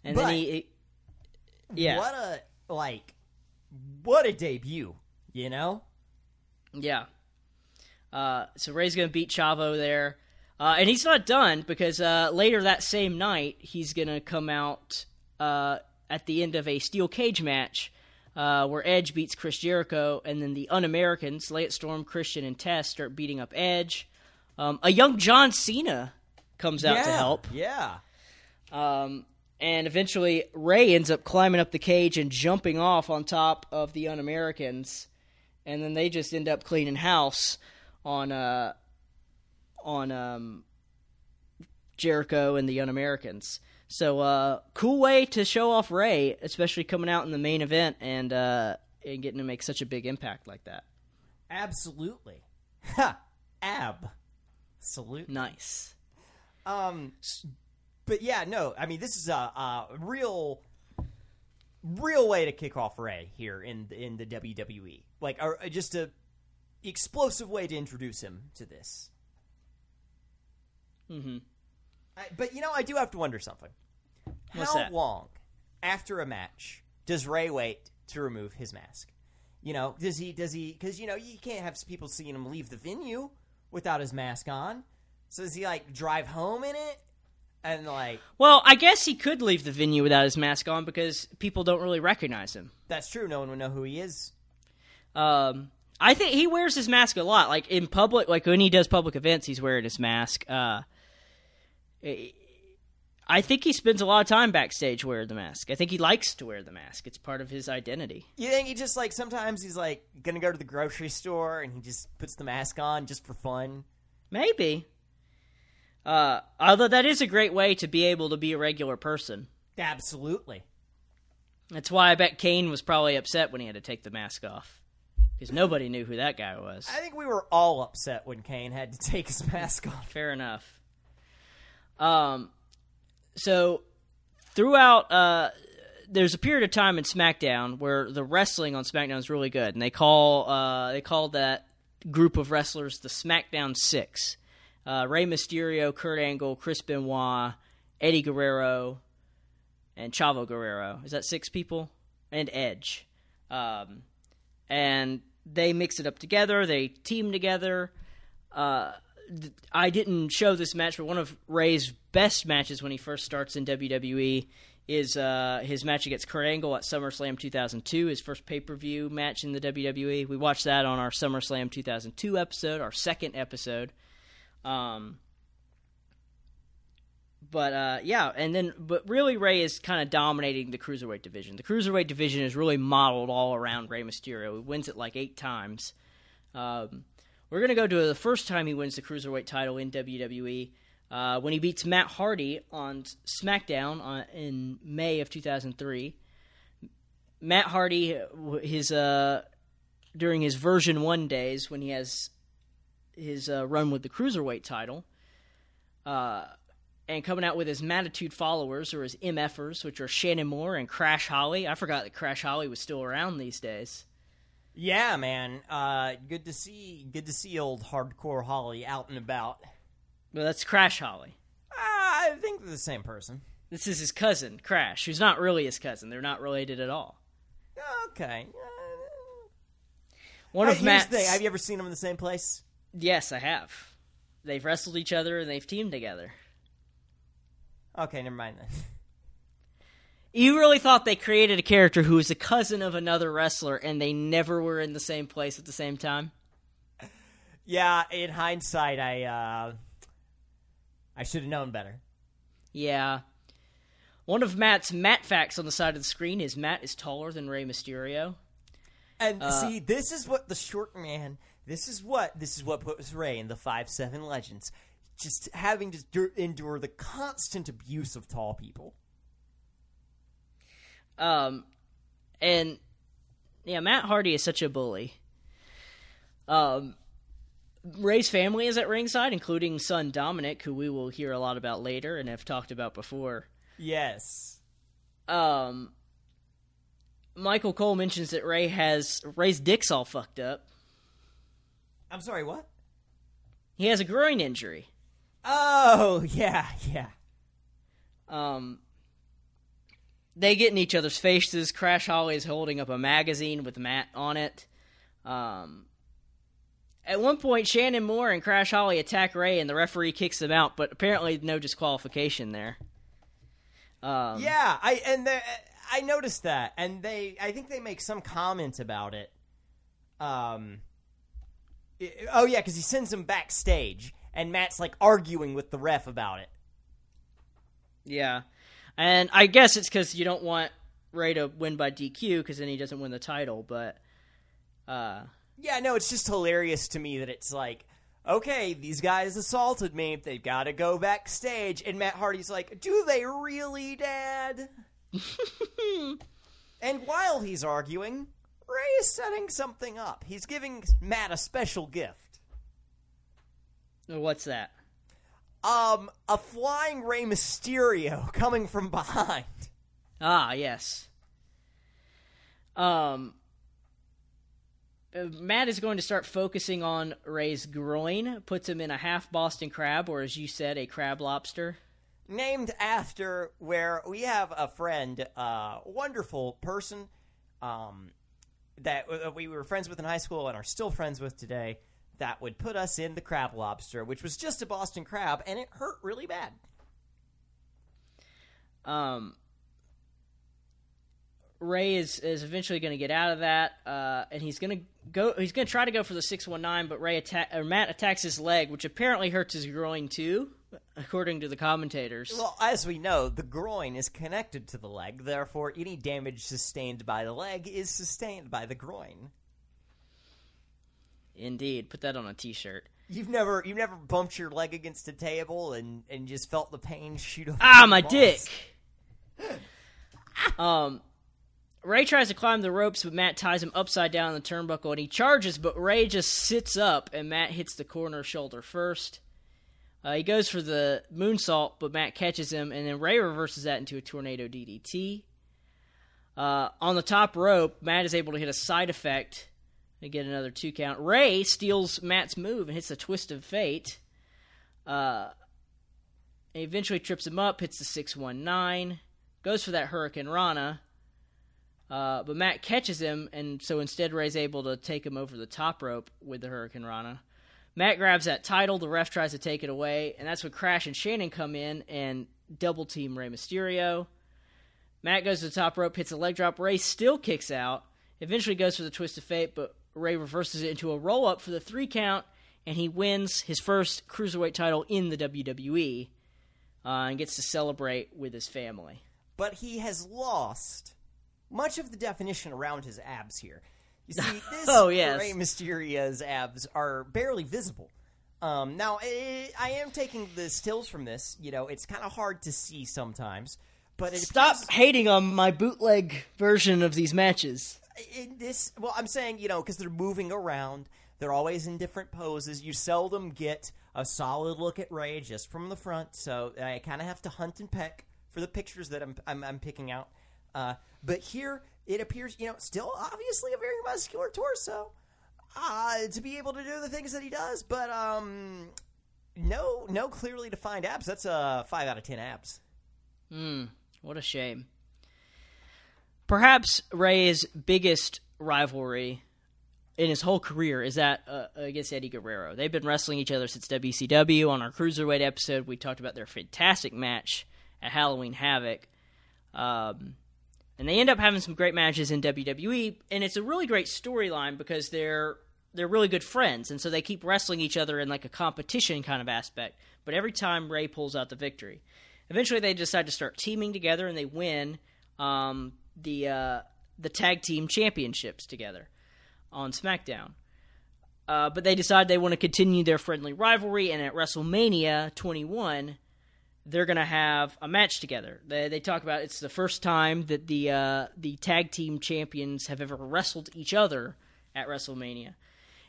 and but- then he, he- yeah, What a, like, what a debut, you know? yeah. Uh, so Ray's gonna beat Chavo there, uh, and he's not done because uh, later that same night he's gonna come out uh, at the end of a steel cage match. Uh, where Edge beats Chris Jericho, and then the Un-Americans, Lance Storm, Christian, and Test start beating up Edge. Um, a young John Cena comes out to help, Yeah. um, and eventually Ray ends up climbing up the cage and jumping off on top of the Un-Americans, and then they just end up cleaning house on uh, on um, Jericho and the Un-Americans. So, uh, cool way to show off Ray, especially coming out in the main event and uh, and getting to make such a big impact like that. Absolutely. Ha! Ab. Salute. Nice. Um, but yeah, no, I mean, this is a, a real, real way to kick off Ray here in the, in the WWE. Like, uh, just a explosive way to introduce him to this. Mm-hmm. I, but you know, I do have to wonder something. What's How that? long after a match does Ray wait to remove his mask? You know, does he? Does he? Because you know, you can't have people seeing him leave the venue without his mask on. So does he like drive home in it? And like Well, I guess he could leave the venue without his mask on because people don't really recognize him. that's true. No one would know who he is. Um, I think he wears his mask a lot. Like in public, like when he does public events, he's wearing his mask. Uh, I think he spends a lot of time backstage wearing the mask. I think he likes to wear the mask. It's part of his identity. You think he just like sometimes he's like gonna go to the grocery store and he just puts the mask on just for fun? Maybe. Uh, although that is a great way to be able to be a regular person. Absolutely. That's why I bet Kane was probably upset when he had to take the mask off. Because nobody knew who that guy was. I think we were all upset when Kane had to take his mask off. Fair enough. Um, so throughout, uh, there's a period of time in SmackDown where the wrestling on SmackDown is really good, and they call uh, they call that group of wrestlers the SmackDown Six: uh, Rey Mysterio, Kurt Angle, Chris Benoit, Eddie Guerrero, and Chavo Guerrero. Is that six people? And Edge. Um, and they mix it up together. They team together. Uh, I didn't show this match, but one of Ray's best matches when he first starts in WWE is uh, his match against Kurt Angle at SummerSlam 2002, his first pay per view match in the WWE. We watched that on our SummerSlam 2002 episode, our second episode. Um, but uh, yeah, and then but really Ray is kind of dominating the cruiserweight division. The cruiserweight division is really modeled all around Rey Mysterio. He wins it like eight times. Um, we're gonna go to the first time he wins the cruiserweight title in WWE uh, when he beats Matt Hardy on SmackDown on, in May of 2003. Matt Hardy, his uh, during his version one days when he has his uh, run with the cruiserweight title. Uh, and coming out with his Mattitude followers or his MFers, which are Shannon Moore and Crash Holly. I forgot that Crash Holly was still around these days. Yeah, man. Uh, good to see. Good to see old hardcore Holly out and about. Well, that's Crash Holly. Uh, I think they're the same person. This is his cousin, Crash, who's not really his cousin. They're not related at all. Okay. Uh, One of Matt's. thing. Have you ever seen them in the same place? Yes, I have. They've wrestled each other and they've teamed together. Okay, never mind then. You really thought they created a character who was a cousin of another wrestler and they never were in the same place at the same time? Yeah, in hindsight, I uh, I should have known better. Yeah. One of Matt's Matt facts on the side of the screen is Matt is taller than Rey Mysterio. And see, this is what the short man. This is what this is what puts Ray in the five seven legends. Just having to endure the constant abuse of tall people. Um, and yeah, Matt Hardy is such a bully. Um, Ray's family is at ringside, including son Dominic, who we will hear a lot about later and have talked about before. Yes. Um, Michael Cole mentions that Ray has Ray's dick's all fucked up. I'm sorry. What? He has a groin injury. Oh yeah, yeah. Um, they get in each other's faces. Crash Holly is holding up a magazine with Matt on it. Um, at one point, Shannon Moore and Crash Holly attack Ray, and the referee kicks them out. But apparently, no disqualification there. Um, Yeah, I and the, I noticed that, and they I think they make some comment about it. Um. i- oh yeah, because he sends them backstage, and Matt's like arguing with the ref about it. yeah. And I guess it's because you don't want Ray to win by DQ, because then he doesn't win the title. But uh, Yeah, no, it's just hilarious to me that it's like, okay, these guys assaulted me. They've got to go backstage. And Matt Hardy's like, do they really, Dad? and while he's arguing, Ray is setting something up. He's giving Matt a special gift. What's that? Um, a flying Rey Mysterio coming from behind. Ah, yes. Um, uh, Matt is going to start focusing on Ray's groin, puts him in a half Boston crab, or as you said, a crab lobster. named after where we have a friend, uh, wonderful person, um, that uh, we were friends with in high school and are still friends with today. That would put us in the crab lobster, which was just a Boston crab, and it hurt really bad. Um, Ray is is eventually going to get out of that, uh, and he's going to go. He's going to try to go for the six one nine, but Ray attack or Matt attacks his leg, which apparently hurts his groin too, according to the commentators. Well, as we know, the groin is connected to the leg, therefore, any damage sustained by the leg is sustained by the groin. Indeed, put that on a T-shirt. You've never you've never bumped your leg against a table and, and just felt the pain shoot up. Ah, my balls? dick. um, Ray tries to climb the ropes, but Matt ties him upside down on the turnbuckle, and he charges, but Ray just sits up, and Matt hits the corner shoulder first. Uh, he goes for the moonsault, but Matt catches him, and then Ray reverses that into a tornado DDT. Uh, on the top rope, Matt is able to hit a side effect and get another two count. Ray steals Matt's move and hits a twist of fate. Uh, eventually trips him up, hits the 619, goes for that Hurricanrana. Uh, but Matt catches him, and so instead Ray's able to take him over the top rope with the Hurricanrana. Matt grabs that title, the ref tries to take it away, and that's when Crash and Shannon come in and double team Rey Mysterio. Matt goes to the top rope, hits a leg drop. Ray still kicks out, eventually goes for the twist of fate, but Ray reverses it into a roll up for the three count, and he wins his first cruiserweight title in the WWE uh, and gets to celebrate with his family. But he has lost much of the definition around his abs here. You see, this Oh, yes. Rey Mysterio's abs are barely visible. Um, now, I, I am taking the stills from this. You know, it's kind of hard to see sometimes. But it Stop appears- hating on my bootleg version of these matches. In this well i'm saying you know because they're moving around. They're always in different poses. You seldom get a solid look at ray just from the front. So i kind of have to hunt and peck for the pictures that i'm, I'm, I'm picking out. Uh, but here it appears you know still obviously a very muscular torso. Uh, to be able to do the things that he does but um no no clearly defined abs. That's a 5 out of 10 abs. Hmm, what a shame. Perhaps Ray's biggest rivalry in his whole career is that uh, against Eddie Guerrero. They've been wrestling each other since WCW. On our cruiserweight episode, we talked about their fantastic match at Halloween Havoc. Um, and they end up having some great matches in WWE, and it's a really great storyline because they're they're really good friends, and so they keep wrestling each other in like a competition kind of aspect. But every time Ray pulls out the victory, eventually they decide to start teaming together, and they win um, the uh, the tag team championships together on SmackDown. Uh, but they decide they want to continue their friendly rivalry, and at WrestleMania 21, they're going to have a match together. They, they talk about it's the first time that the uh, the tag team champions have ever wrestled each other at WrestleMania.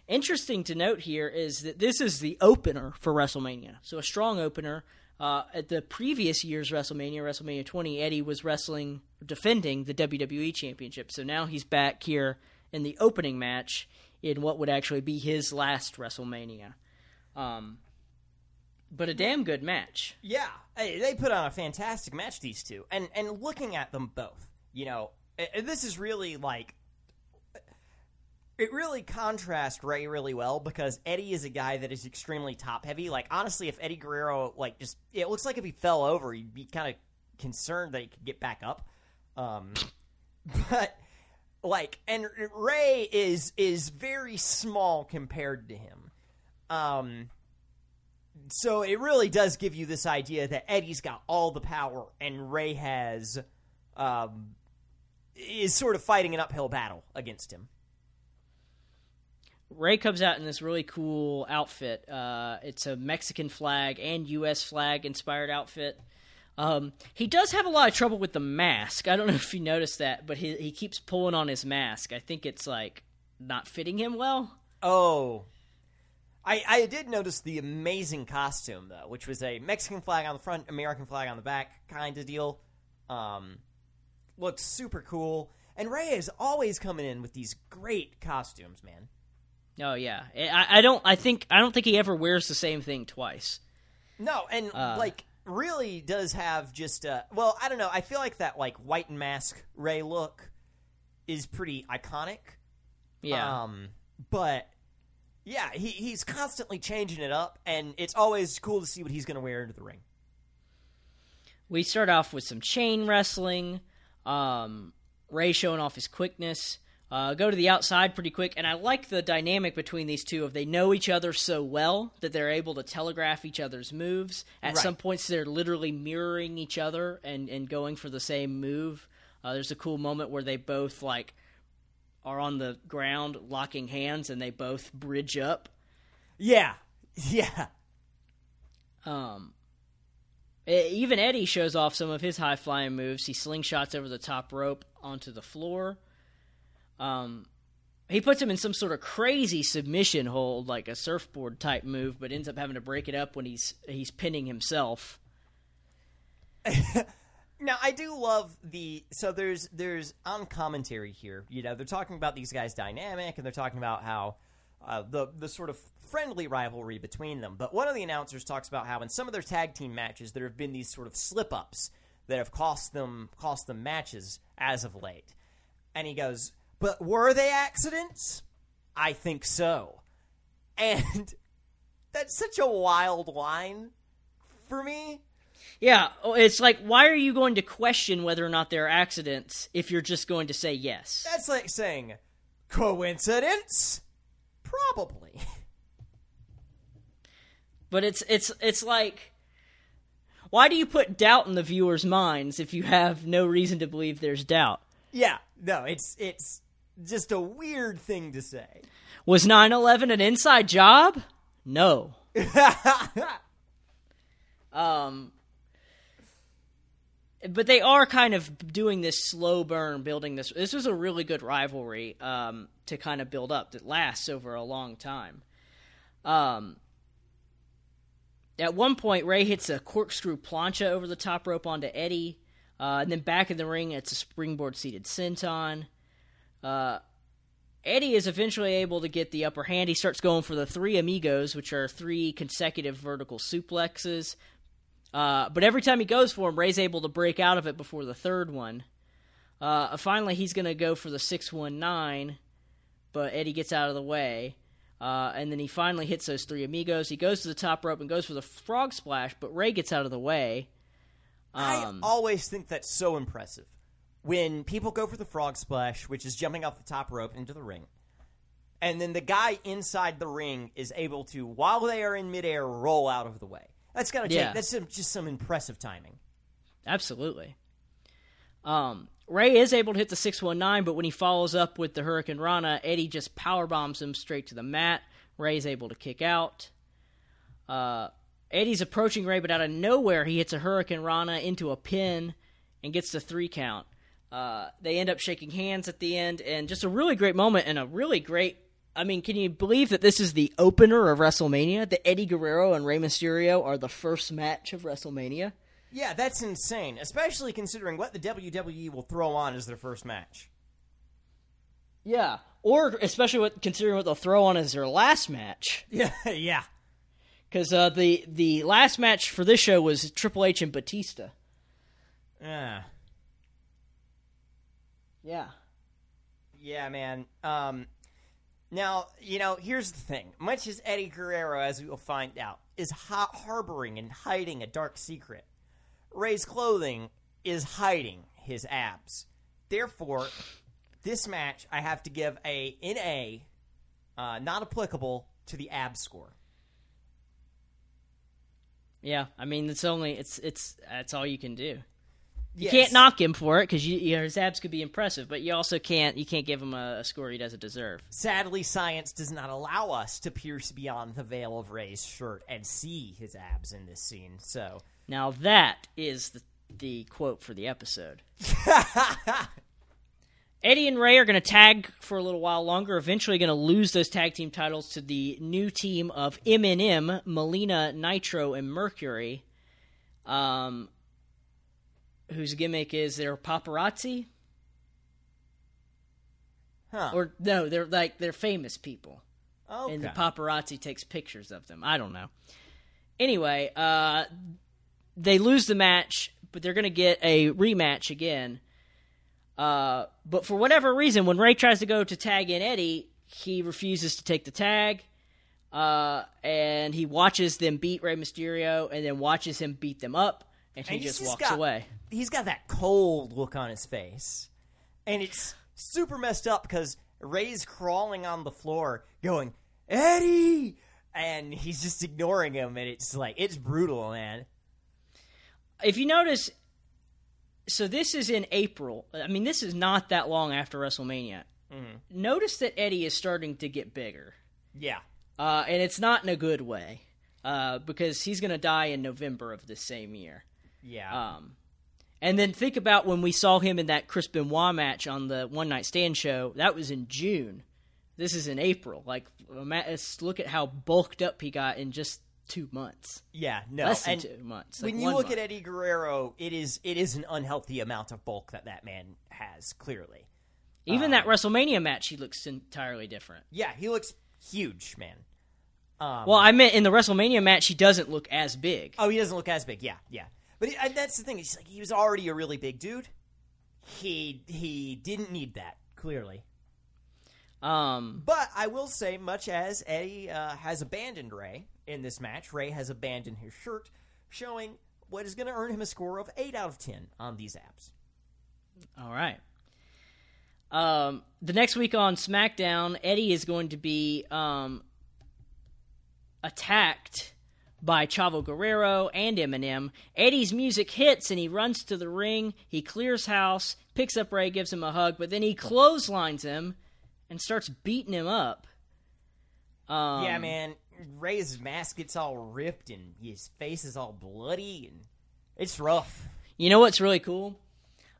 Interesting to note here is that this is the opener for WrestleMania, so a strong opener. Uh, at the previous year's WrestleMania, WrestleMania 20, Eddie was wrestling, defending the WWE Championship. So now he's back here in the opening match in what would actually be his last WrestleMania. Um, but a damn good match. Yeah, hey, they put on a fantastic match. These two, and and looking at them both, you know, this is really like it really contrasts Ray really well because Eddie is a guy that is extremely top heavy. Like honestly, if Eddie Guerrero like just it looks like if he fell over, you'd be kind of concerned that he could get back up. Um, but like, and Ray is is very small compared to him. Um, so it really does give you this idea that Eddie's got all the power and Ray has um, is sort of fighting an uphill battle against him. Ray comes out in this really cool outfit. Uh, it's a Mexican flag and U.S. flag inspired outfit. Um, he does have a lot of trouble with the mask. I don't know if you noticed that, but he he keeps pulling on his mask. I think it's like not fitting him well. Oh. I, I did notice the amazing costume though, which was a Mexican flag on the front, American flag on the back kind of deal. Um, looks super cool. And Ray is always coming in with these great costumes, man. Oh yeah, I, I don't. I think I don't think he ever wears the same thing twice. No, and Uh. like really does have just uh well, I don't know. I feel like that like white and mask Ray look is pretty iconic. Yeah, Um, but Yeah, he, he's constantly changing it up, and it's always cool to see what he's going to wear into the ring. We start off with some chain wrestling. Um, Ray showing off his quickness. Uh, go to the outside pretty quick, and I like the dynamic between these two of they know each other so well that they're able to telegraph each other's moves. At Right. some points, they're literally mirroring each other and, and going for the same move. Uh, there's a cool moment where they both like are on the ground locking hands, and they both bridge up. Yeah, yeah. Um, even Eddie shows off some of his high flying moves. He slingshots over the top rope onto the floor. Um, he puts him in some sort of crazy submission hold, like a surfboard type move, but ends up having to break it up when he's he's pinning himself. Now I do love the so there's there's on commentary here. You know they're talking about these guys' dynamic and they're talking about how uh, the the sort of friendly rivalry between them. But one of the announcers talks about how in some of their tag team matches there have been these sort of slip ups that have cost them cost them matches as of late. And he goes, "But were they accidents? I think so." And that's such a wild line for me. Yeah, oh, it's like why are you going to question whether or not there are accidents if you're just going to say yes? That's like saying coincidence? Probably. But it's it's it's like why do you put doubt in the viewers' minds if you have no reason to believe there's doubt? yeah, no, it's it's just a weird thing to say. Was 9/11 an inside job? No. um but they are kind of doing this slow burn building this this was a really good rivalry um to kind of build up that lasts over a long time. Um at one point, Ray hits a corkscrew plancha over the top rope onto Eddie, uh, and then back in the ring, it's a springboard seated senton. Uh, Eddie is eventually able to get the upper hand. He starts going for the three amigos, which are three consecutive vertical suplexes. Uh, but every time he goes for him, Ray's able to break out of it before the third one. Uh, finally, he's going to go for the 619, but Eddie gets out of the way. Uh, and then he finally hits those three amigos. He goes to the top rope and goes for the frog splash, but Ray gets out of the way. Um, I always think that's so impressive. When people go for the frog splash, which is jumping off the top rope into the ring, and then the guy inside the ring is able to, while they are in midair, roll out of the way. That's gotta take. Yeah. That's some, just some impressive timing. Absolutely. Um, Ray is able to hit the 619, but when he follows up with the Hurricanrana, Eddie just power bombs him straight to the mat. Ray's able to kick out. Uh, Eddie's approaching Ray, but out of nowhere, he hits a Hurricanrana into a pin and gets the three count. Uh, they end up shaking hands at the end, and just a really great moment and a really great. I mean, can you believe that this is the opener of WrestleMania? That Eddie Guerrero and Rey Mysterio are the first match of WrestleMania? Yeah, that's insane, especially considering what the WWE will throw on as their first match. Yeah, or especially what considering what they'll throw on as their last match, Yeah, yeah. because uh, the the last match for this show was Triple H and Batista. Yeah. Yeah, Yeah, man. Um, now, you know, here's the thing. Much as Eddie Guerrero, as we will find out, is ha- harboring and hiding a dark secret, Ray's clothing is hiding his abs. Therefore, this match I have to give a in a uh, not applicable to the ab score. yeah. I mean, it's only it's it's that's all you can do. You Yes. can't knock him for it because you, you know, his abs could be impressive, but you also can't you can't give him a, a score he doesn't deserve. Sadly, science does not allow us to pierce beyond the veil of Ray's shirt and see his abs in this scene. So, Now that is the the quote for the episode. Eddie and Ray are going to tag for a little while longer. Eventually, going to lose those tag team titles to the new team of M&M, Melina, Nitro, and Mercury. Um, whose gimmick is they're paparazzi, huh? or no, they're like they're famous people. okay. and the paparazzi takes pictures of them. I don't know. Anyway, uh, they lose the match, but they're going to get a rematch again. Uh, but for whatever reason, when Ray tries to go to tag in Eddie, he refuses to take the tag. uh, and he watches them beat Rey Mysterio, and then watches him beat them up, and he And just walks got- away. He's got that cold look on his face, and it's super messed up because Ray's crawling on the floor, going Eddie, and he's just ignoring him, and it's like it's brutal, man. If you notice, so this is in April. I mean, this is not that long after WrestleMania. Mm-hmm. Notice that Eddie is starting to get bigger. Yeah, uh, and it's not in a good way uh, because he's going to die in November of this same year. Yeah. Um, and then think about when we saw him in that Chris Benoit match on the One Night Stand show. That was in June. This is in April. Like, let's look at how bulked up he got in just two months. Yeah, no. Less than and two months. like when you look month. at Eddie Guerrero, it is it is an unhealthy amount of bulk that that man has. Clearly, even uh, that WrestleMania match, he looks entirely different. yeah, he looks huge, man. Um, Well, I meant in the WrestleMania match, he doesn't look as big. oh, he doesn't look as big. Yeah, yeah. But he, and that's the thing. He's like he was already a really big dude. He he didn't need that clearly. Um, But I will say, much as Eddie uh, has abandoned Ray in this match, Ray has abandoned his shirt, showing what is going to earn him a score of eight out of ten on these apps. All right. Um, the next week on SmackDown, Eddie is going to be um, attacked by Chavo Guerrero and M&M. Eddie's music hits and he runs to the ring. He clears house, picks up Ray, gives him a hug, but then he clotheslines him and starts beating him up. Um, yeah, man. Ray's mask gets all ripped and his face is all bloody and it's rough. You know what's really cool?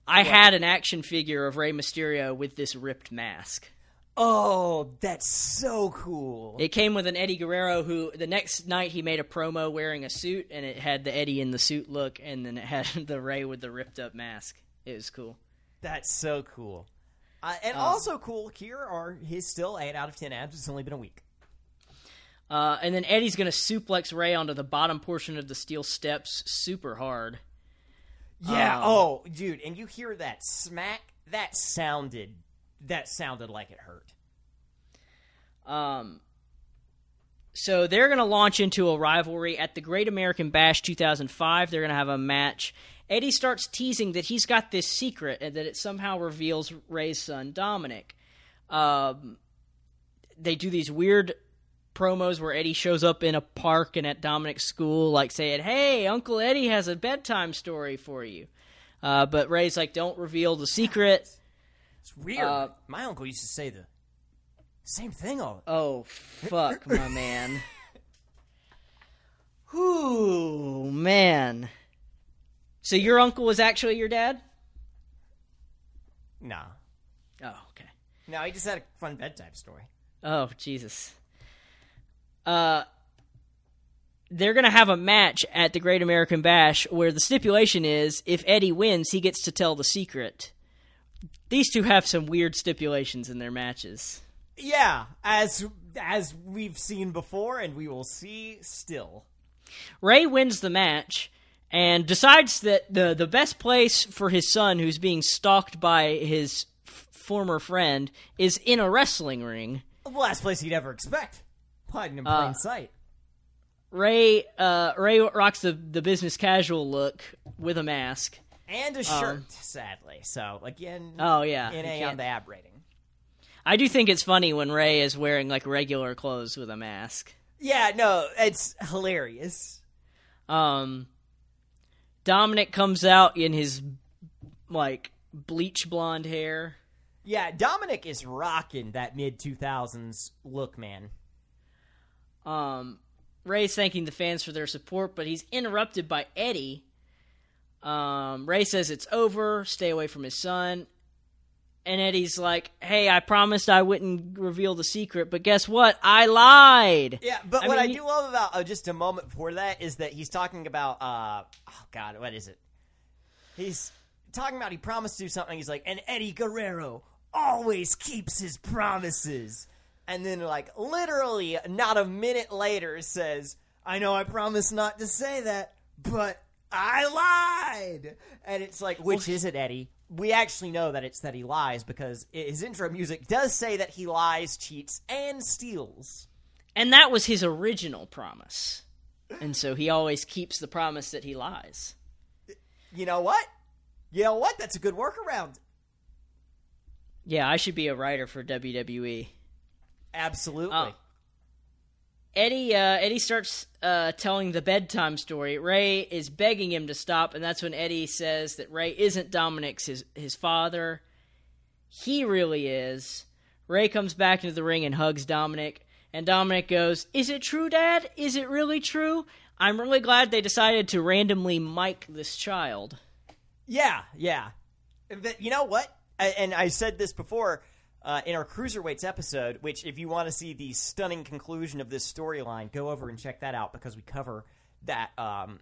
I had an action figure of Rey Mysterio with this ripped mask. Oh, that's so cool. It came with an Eddie Guerrero who the next night he made a promo wearing a suit and it had the Eddie in the suit look and then it had the Ray with the ripped up mask. It was cool. That's so cool. Uh, and also cool, here are his still 8 out of 10 abs. It's only been a week. Uh, and then Eddie's going to suplex Ray onto the bottom portion of the steel steps super hard. Yeah. Um, oh, dude, and you hear that smack? That sounded that sounded like it hurt. Um, so they're going to launch into a rivalry at the Great American Bash 2005. They're going to have a match. Eddie starts teasing that he's got this secret and that it somehow reveals Ray's son Dominic. Um, they do these weird promos where Eddie shows up in a park and at Dominic's school, like saying, "Hey, Uncle Eddie has a bedtime story for you." Uh, but Ray's like, "Don't reveal the secret." It's weird. Uh, My uncle used to say the same thing all Oh fuck, my man. Ooh, man. So your uncle was actually your dad? Nah. Oh, okay. No, he just had a fun bedtime story. Oh, Jesus. Uh they're going to have a match at the Great American Bash where the stipulation is if Eddie wins, he gets to tell the secret. These two have some weird stipulations in their matches. Yeah, as as we've seen before and we will see still. Ray wins the match and decides that the the best place for his son, who's being stalked by his f- former friend, is in a wrestling ring. The last place he'd ever expect. Hiding in plain Uh, sight. Ray uh, Ray rocks the the business casual look with a mask. And a shirt, sadly. So again, um, Oh yeah, NA you on the ab rating. I do think it's funny when Ray is wearing like regular clothes with a mask. Yeah, no, it's hilarious. Um, Dominic comes out in his like bleach blonde hair. Yeah, Dominic is rocking that mid two thousands look, man. Um, Ray's thanking the fans for their support, but he's interrupted by Eddie. Um, Ray says it's over, stay away from his son. And Eddie's like, hey, I promised I wouldn't reveal the secret, but guess what? I lied. Yeah, but I what mean, I do love about uh, just a moment before that is that he's talking about uh oh god, what is it? He's talking about he promised to do something. He's like, and Eddie Guerrero always keeps his promises. And then, like, literally, not a minute later, says, I know I promised not to say that, but I lied. And it's like, which is it, Eddie? We actually know that it's that he lies because his intro music does say that he lies, cheats, and steals. And that was his original promise. And so he always keeps the promise that he lies. You know what? You know what? That's a good workaround. Yeah, I should be a writer for WWE. Absolutely. Oh. Eddie uh, Eddie starts uh, telling the bedtime story. Ray is begging him to stop, and that's when Eddie says that Ray isn't Dominic's his his father. He really is. Ray comes back into the ring and hugs Dominic, and Dominic goes, "Is it true, Dad? Is it really true? I'm really glad they decided to randomly mic this child." Yeah, yeah. You know what? And I said this before uh, in our cruiserweights episode. Which, if you want to see the stunning conclusion of this storyline, go over and check that out because we cover that um,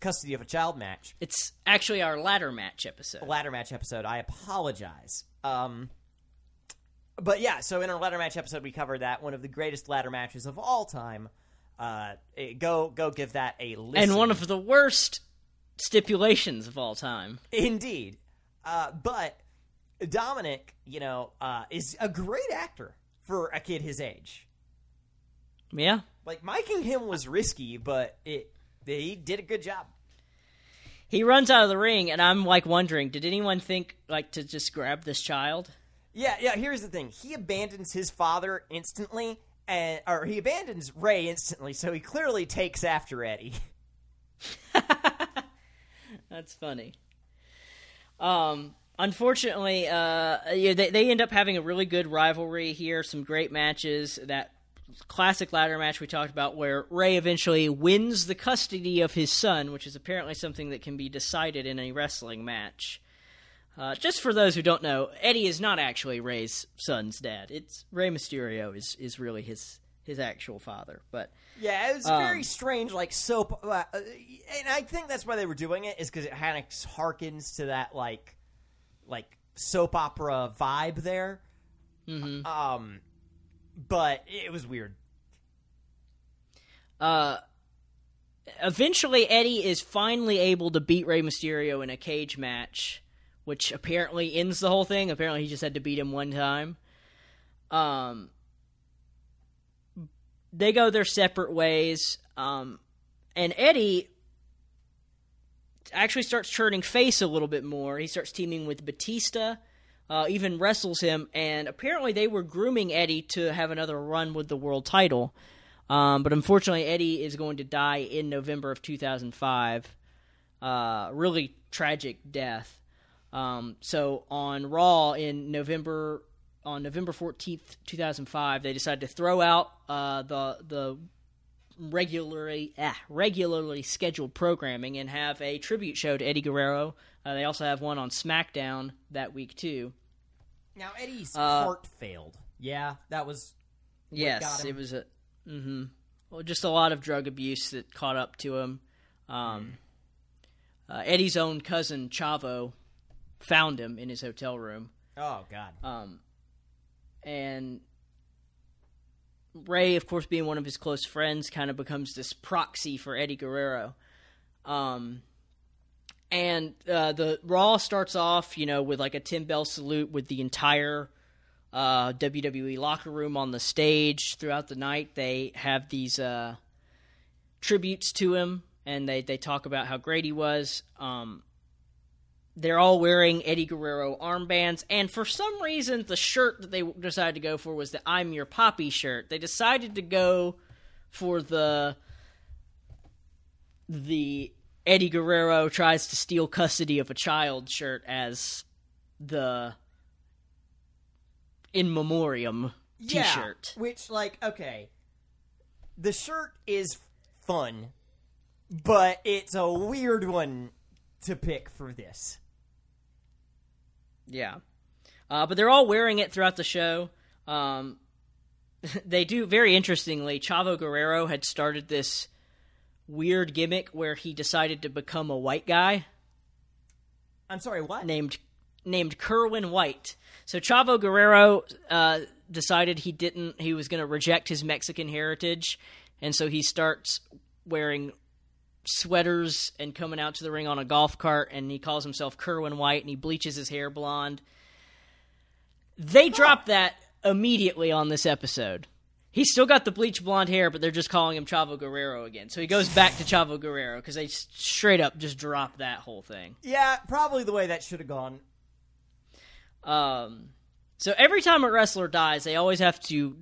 custody of a child match, It's actually our ladder match episode. ladder match episode. I apologize. Um, but yeah, so in our ladder match episode, we covered that one of the greatest ladder matches of all time. Uh, eh, go go give that a listen. and one of the worst stipulations of all time. Indeed. Uh, but Dominic, you know, uh, is a great actor for a kid his age. Yeah. Like, miking him was risky, but it he did a good job. He runs out of the ring, and I'm like wondering, did anyone think like to just grab this child? Yeah, yeah, here's the thing. He abandons his father instantly, and or he abandons Ray instantly, so he clearly takes after Eddie. That's funny. Um, unfortunately, uh, yeah, they they end up having a really good rivalry here. Some great matches. That classic ladder match we talked about, where Ray eventually wins the custody of his son, which is apparently something that can be decided in a wrestling match. Uh, just for those who don't know, Eddie is not actually Ray's son's dad. It's Rey Mysterio is is really his his actual father. But Yeah, it was Um, very strange, like soap. Uh, uh, and I think that's why they were doing it is because it kind of harkens to that like, like soap opera vibe there. Mm-hmm. Um, but it was weird. uh, eventually Eddie is finally able to beat Rey Mysterio in a cage match, which apparently ends the whole thing. Apparently he just had to beat him one time. Um, they go their separate ways. Um, and Eddie actually starts turning face a little bit more. He starts teaming with Batista. Uh, even wrestles him, and apparently they were grooming Eddie to have another run with the world title. Um, but unfortunately, Eddie is going to die in November of 2005. Uh, really tragic death. Um, so on Raw in November on November 14th, 2005, they decided to throw out uh, the the regularly ah, regularly scheduled programming and have a tribute show to Eddie Guerrero. Uh, they also have one on SmackDown that week too. Now Eddie's Uh, heart failed. Yeah, that was Yes, got him. it was a hmm well, just a lot of drug abuse that caught up to him. Um, uh, Eddie's own cousin Chavo found him in his hotel room, oh god. um, and Ray, of course, being one of his close friends, kind of becomes this proxy for Eddie Guerrero. Um, and uh, the Raw starts off, you know, with like a ten bell salute with the entire uh, WWE locker room on the stage throughout the night. They have these uh, tributes to him, and they they talk about how great he was. Um, they're all wearing Eddie Guerrero armbands, and for some reason, the shirt that they decided to go for was the "I'm Your Papi" shirt. They decided to go for the the Eddie Guerrero tries to steal custody of a child shirt as the in memoriam T-shirt. Yeah, which like okay, the shirt is fun, but it's a weird one to pick for this. Yeah. Uh, but they're all wearing it throughout the show. Um, they do, very interestingly, Chavo Guerrero had started this weird gimmick where he decided to become a white guy I'm sorry, what? named named Kerwin White. So Chavo Guerrero uh, decided he didn't he was going to reject his Mexican heritage, and so he starts wearing sweaters and coming out to the ring on a golf cart, and he calls himself Kerwin White, and he bleaches his hair blonde. They dropped that immediately on this episode. He's still got the bleach blonde hair, but they're just calling him Chavo Guerrero again. So he goes back to Chavo Guerrero because they straight up just drop that whole thing. Yeah, probably the way that should have gone. Um, so every time a wrestler dies, they always have to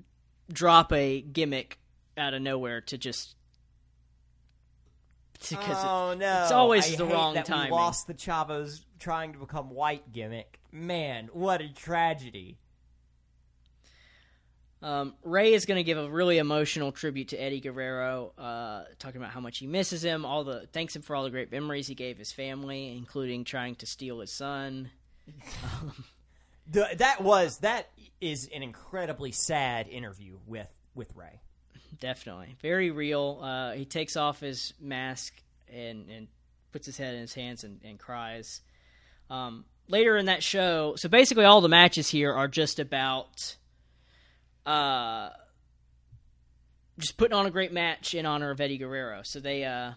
drop a gimmick out of nowhere to just because oh no! it's always I the hate wrong that timing. We lost the Chavos trying to become white gimmick. Man, what a tragedy! Um, Ray is going to give a really emotional tribute to Eddie Guerrero, uh, talking about how much he misses him, all the thanks him for all the great memories he gave his family, including trying to steal his son. The, that was that is an incredibly sad interview with with Ray. Definitely, very real. Uh, he takes off his mask and and puts his head in his hands and, and cries. Um, later in that show, so basically all the matches here are just about uh, just putting on a great match in honor of Eddie Guerrero. So they uh,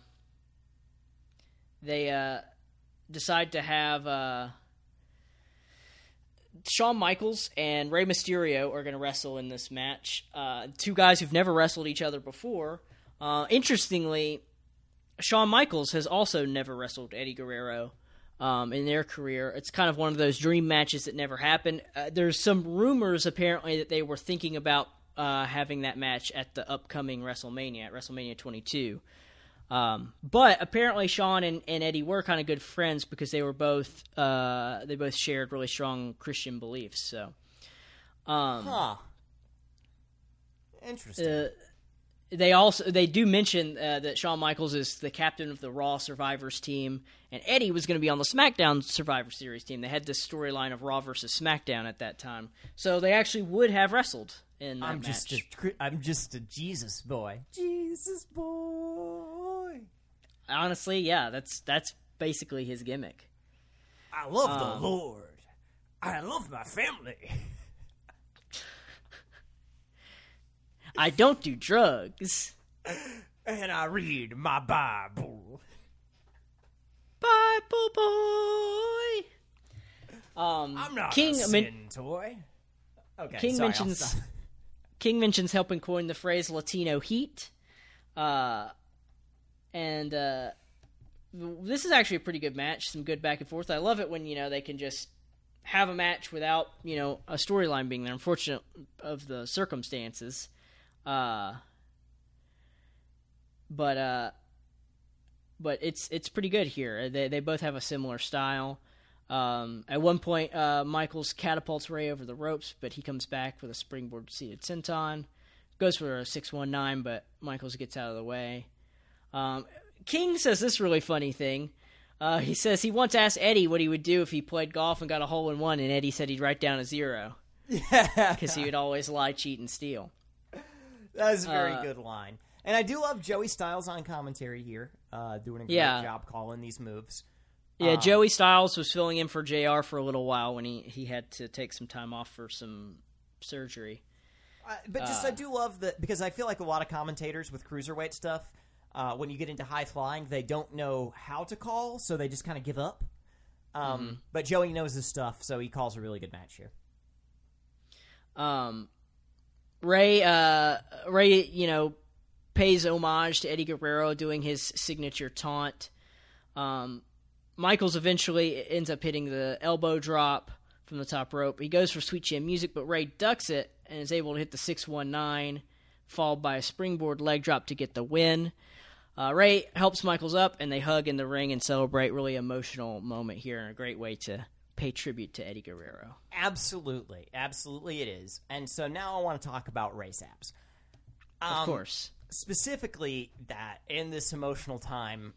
they uh, decide to have uh, Shawn Michaels and Rey Mysterio are going to wrestle in this match. Uh, two guys who've never wrestled each other before. Uh, interestingly, Shawn Michaels has also never wrestled Eddie Guerrero um, in their career. It's kind of one of those dream matches that never happened. Uh, there's some rumors apparently that they were thinking about uh, having that match at the upcoming WrestleMania, at WrestleMania 22. Um, but apparently, Shawn and, and Eddie were kind of good friends because they were both uh, they both shared really strong Christian beliefs. So, um, Huh. Interesting. uh, they also they do mention uh, that Shawn Michaels is the captain of the Raw Survivors team, and Eddie was going to be on the SmackDown Survivor Series team. They had this storyline of Raw versus SmackDown at that time, so they actually would have wrestled in that I'm match. just a I'm just a Jesus boy. Jesus boy. Honestly, yeah, that's that's basically his gimmick. I love Um, the Lord. I love my family. I don't do drugs. And I read my Bible. Bible boy. Um, I'm not King. a sin toy. Okay, King sorry, mentions. King mentions helping coin the phrase Latino heat, uh, and uh, this is actually a pretty good match. Some good back and forth. I love it when you know they can just have a match without you know a storyline being there. Unfortunate of the circumstances, uh, but uh, but it's it's pretty good here. They they both have a similar style. Um, at one point, uh, Michaels catapults Ray over the ropes, but he comes back with a springboard seated senton. Goes for a 619, but Michaels gets out of the way. Um, King says this really funny thing. Uh, he says he once asked Eddie what he would do if he played golf and got a hole in one, and Eddie said he'd write down a zero because he would always lie, cheat, and steal. That's a very uh, good line. And I do love Joey Styles on commentary here, uh, doing a great Yeah. job calling these moves. Yeah, Uh, Joey Styles was filling in for JR for a little while when he, he had to take some time off for some surgery. Uh, but just I do love that because I feel like a lot of commentators with cruiserweight stuff, uh, when you get into high flying, they don't know how to call, so they just kind of give up. Um, But Joey knows his stuff, so he calls a really good match here. Um, Ray, uh, Ray, you know, pays homage to Eddie Guerrero doing his signature taunt. Um, Michaels eventually ends up hitting the elbow drop from the top rope. He goes for Sweet Chin Music, but Ray ducks it and is able to hit the 619, followed by a springboard leg drop to get the win. Uh, Ray helps Michaels up, and they hug in the ring and celebrate. Really emotional moment here, and a great way to pay tribute to Eddie Guerrero. Absolutely, absolutely, it is. And so now I want to talk about race apps. Of Um, course. specifically that in this emotional time,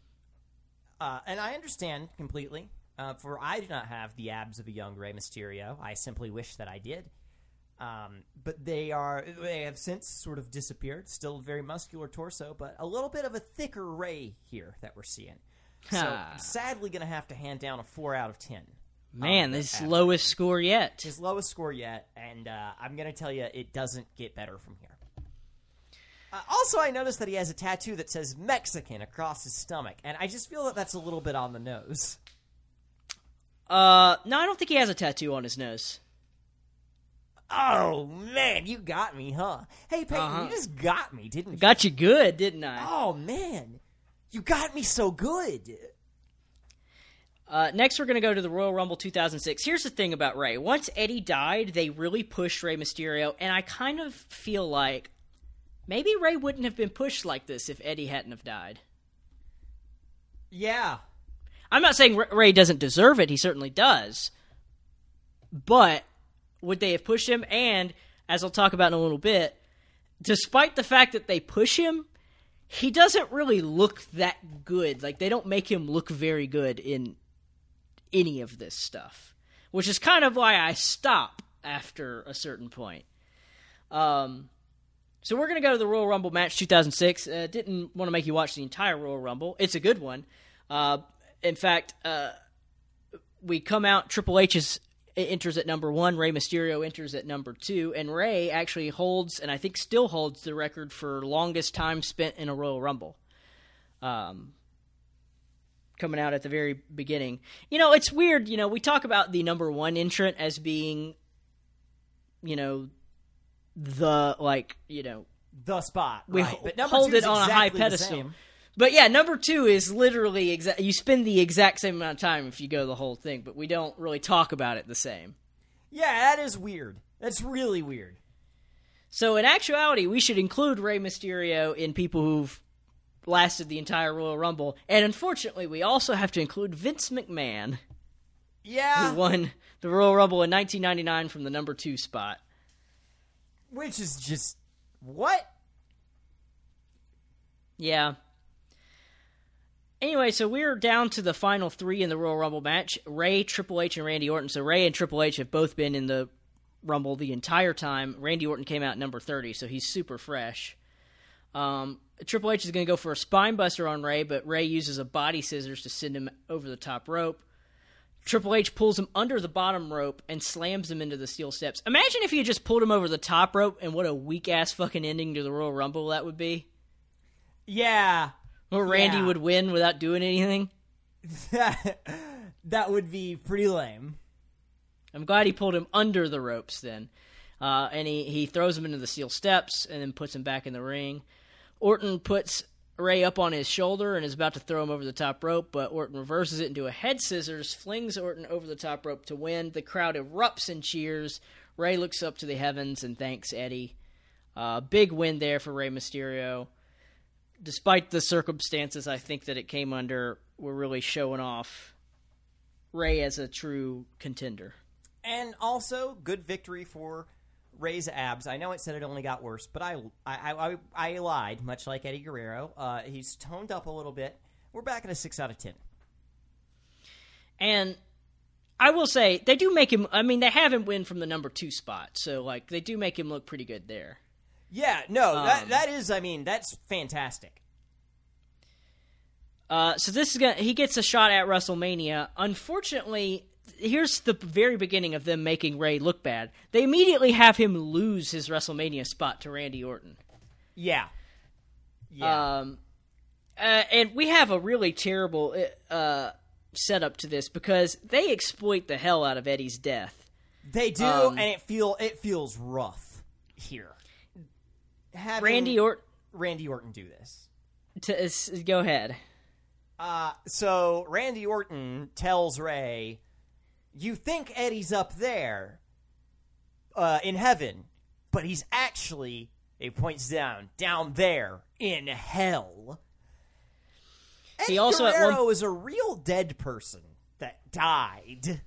uh, and I understand completely. Uh, for I do not have the abs of a young Rey Mysterio. I simply wish that I did. Um, but they are they have since sort of disappeared. Still very muscular torso, but a little bit of a thicker Ray here that we're seeing. So sadly going to have to hand down a four out of ten. Man, Um, this after- lowest score yet. his lowest score yet, and uh, I'm going to tell you, it doesn't get better from here. Uh, also, I noticed that he has a tattoo that says Mexican across his stomach, and I just feel that that's a little bit on the nose. Uh, no, I don't think he has a tattoo on his nose. Oh man, you got me, huh? Hey Peyton, Uh-huh. you just got me, didn't you? Got you good, didn't I? oh man, you got me so good. Uh, next, we're going to go to the Royal Rumble 2006. Here's the thing about Ray. Once Eddie died, they really pushed Rey Mysterio, and I kind of feel like maybe Ray wouldn't have been pushed like this if Eddie hadn't have died. Yeah, I'm not saying Ray doesn't deserve it. He certainly does. But would they have pushed him? And as I'll talk about in a little bit, despite the fact that they push him, he doesn't really look that good. Like they don't make him look very good in any of this stuff, which is kind of why I stop after a certain point. Um, so we're gonna go to the Royal Rumble match 2006. Uh, didn't want to make you watch the entire Royal Rumble. It's a good one. Uh, in fact, uh, we come out. Triple H is enters at number one. Rey Mysterio enters at number two, and Rey actually holds, and I think still holds, the record for longest time spent in a Royal Rumble. Um, coming out at the very beginning. You know, it's weird. You know, we talk about the number one entrant as being, you know, the like, you know, the spot. we right. but hold it is on a high exactly pedestal. But yeah, number two is literally exact. You spend the exact same amount of time if you go the whole thing, but we don't really talk about it the same. Yeah, that is weird. That's really weird. So in actuality, we should include Rey Mysterio in people who've lasted the entire Royal Rumble, and unfortunately, we also have to include Vince McMahon, Yeah, who won the Royal Rumble in 1999 from the number two spot. which is just what? Yeah. Anyway, so we're down to the final three in the Royal Rumble match: Rey, Triple H, and Randy Orton. So Rey and Triple H have both been in the Rumble the entire time. Randy Orton came out number thirty, so he's super fresh. Um, Triple H is going to go for a spine buster on Rey, but Rey uses a body scissors to send him over the top rope. Triple H pulls him under the bottom rope and slams him into the steel steps. Imagine if you just pulled him over the top rope, and what a weak ass fucking ending to the Royal Rumble that would be. Yeah, Or Randy Yeah. would win without doing anything. that would be pretty lame. I'm glad he pulled him under the ropes then. Uh, and he, he throws him into the steel steps and then puts him back in the ring. Orton puts Rey up on his shoulder and is about to throw him over the top rope, but Orton reverses it into a head scissors, flings Orton over the top rope to win. The crowd erupts in cheers. Rey looks up to the heavens and thanks Eddie. Uh, big win there for Rey Mysterio. Despite the circumstances, I think that it came under, we're really showing off Rey as a true contender. And also, good victory for Rey's abs. I know it said it only got worse, but I I, I, I lied, much like Eddie Guerrero. Uh, he's toned up a little bit. We're back at a 6 out of 10. And I will say they do make him. I mean, they have him win from the number two spot, so like they do make him look pretty good there. Yeah, no, that, Um, that is, I mean, that's fantastic. Uh, so this is gonna. He gets a shot at WrestleMania. Unfortunately, here's the very beginning of them making Rey look bad. They immediately have him lose his WrestleMania spot to Randy Orton. Yeah. Yeah. Um, uh, and we have a really terrible uh, setup to this because they exploit the hell out of Eddie's death. they do, um, and it feel it feels rough here. Having Randy Orton. Randy Orton do this. To, s- go ahead. Uh, so Randy Orton tells Rey, "You think Eddie's up there, uh, in heaven, but he's actually." He points down, down there in hell. Eddie He also at Guerrero one- is a real dead person that died.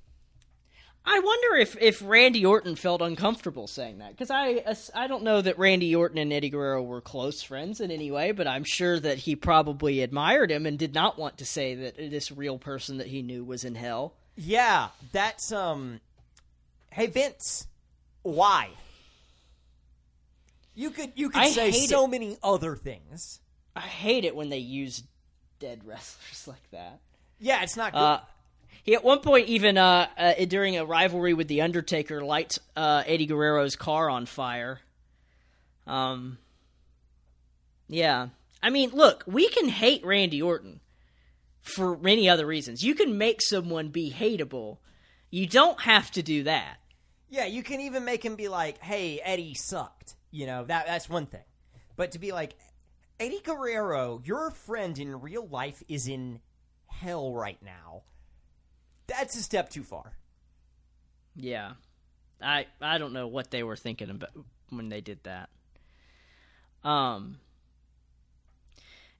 I wonder if, if Randy Orton felt uncomfortable saying that because I I don't know that Randy Orton and Eddie Guerrero were close friends in any way, but I'm sure that he probably admired him and did not want to say that this real person that he knew was in hell. Yeah, that's um. Hey Vince, why? You could you could I say so it. many other things. I hate it when they use dead wrestlers like that. Yeah, it's not good. Uh, he at one point even uh, uh, during a rivalry with the Undertaker lights uh, Eddie Guerrero's car on fire. Um, yeah, I mean, look, we can hate Randy Orton for many other reasons. You can make someone be hateable. You don't have to do that. Yeah, you can even make him be like, "Hey, Eddie sucked." You know that that's one thing, but to be like, Eddie Guerrero, your friend in real life is in hell right now. That's a step too far. Yeah, I I don't know what they were thinking about when they did that. Um,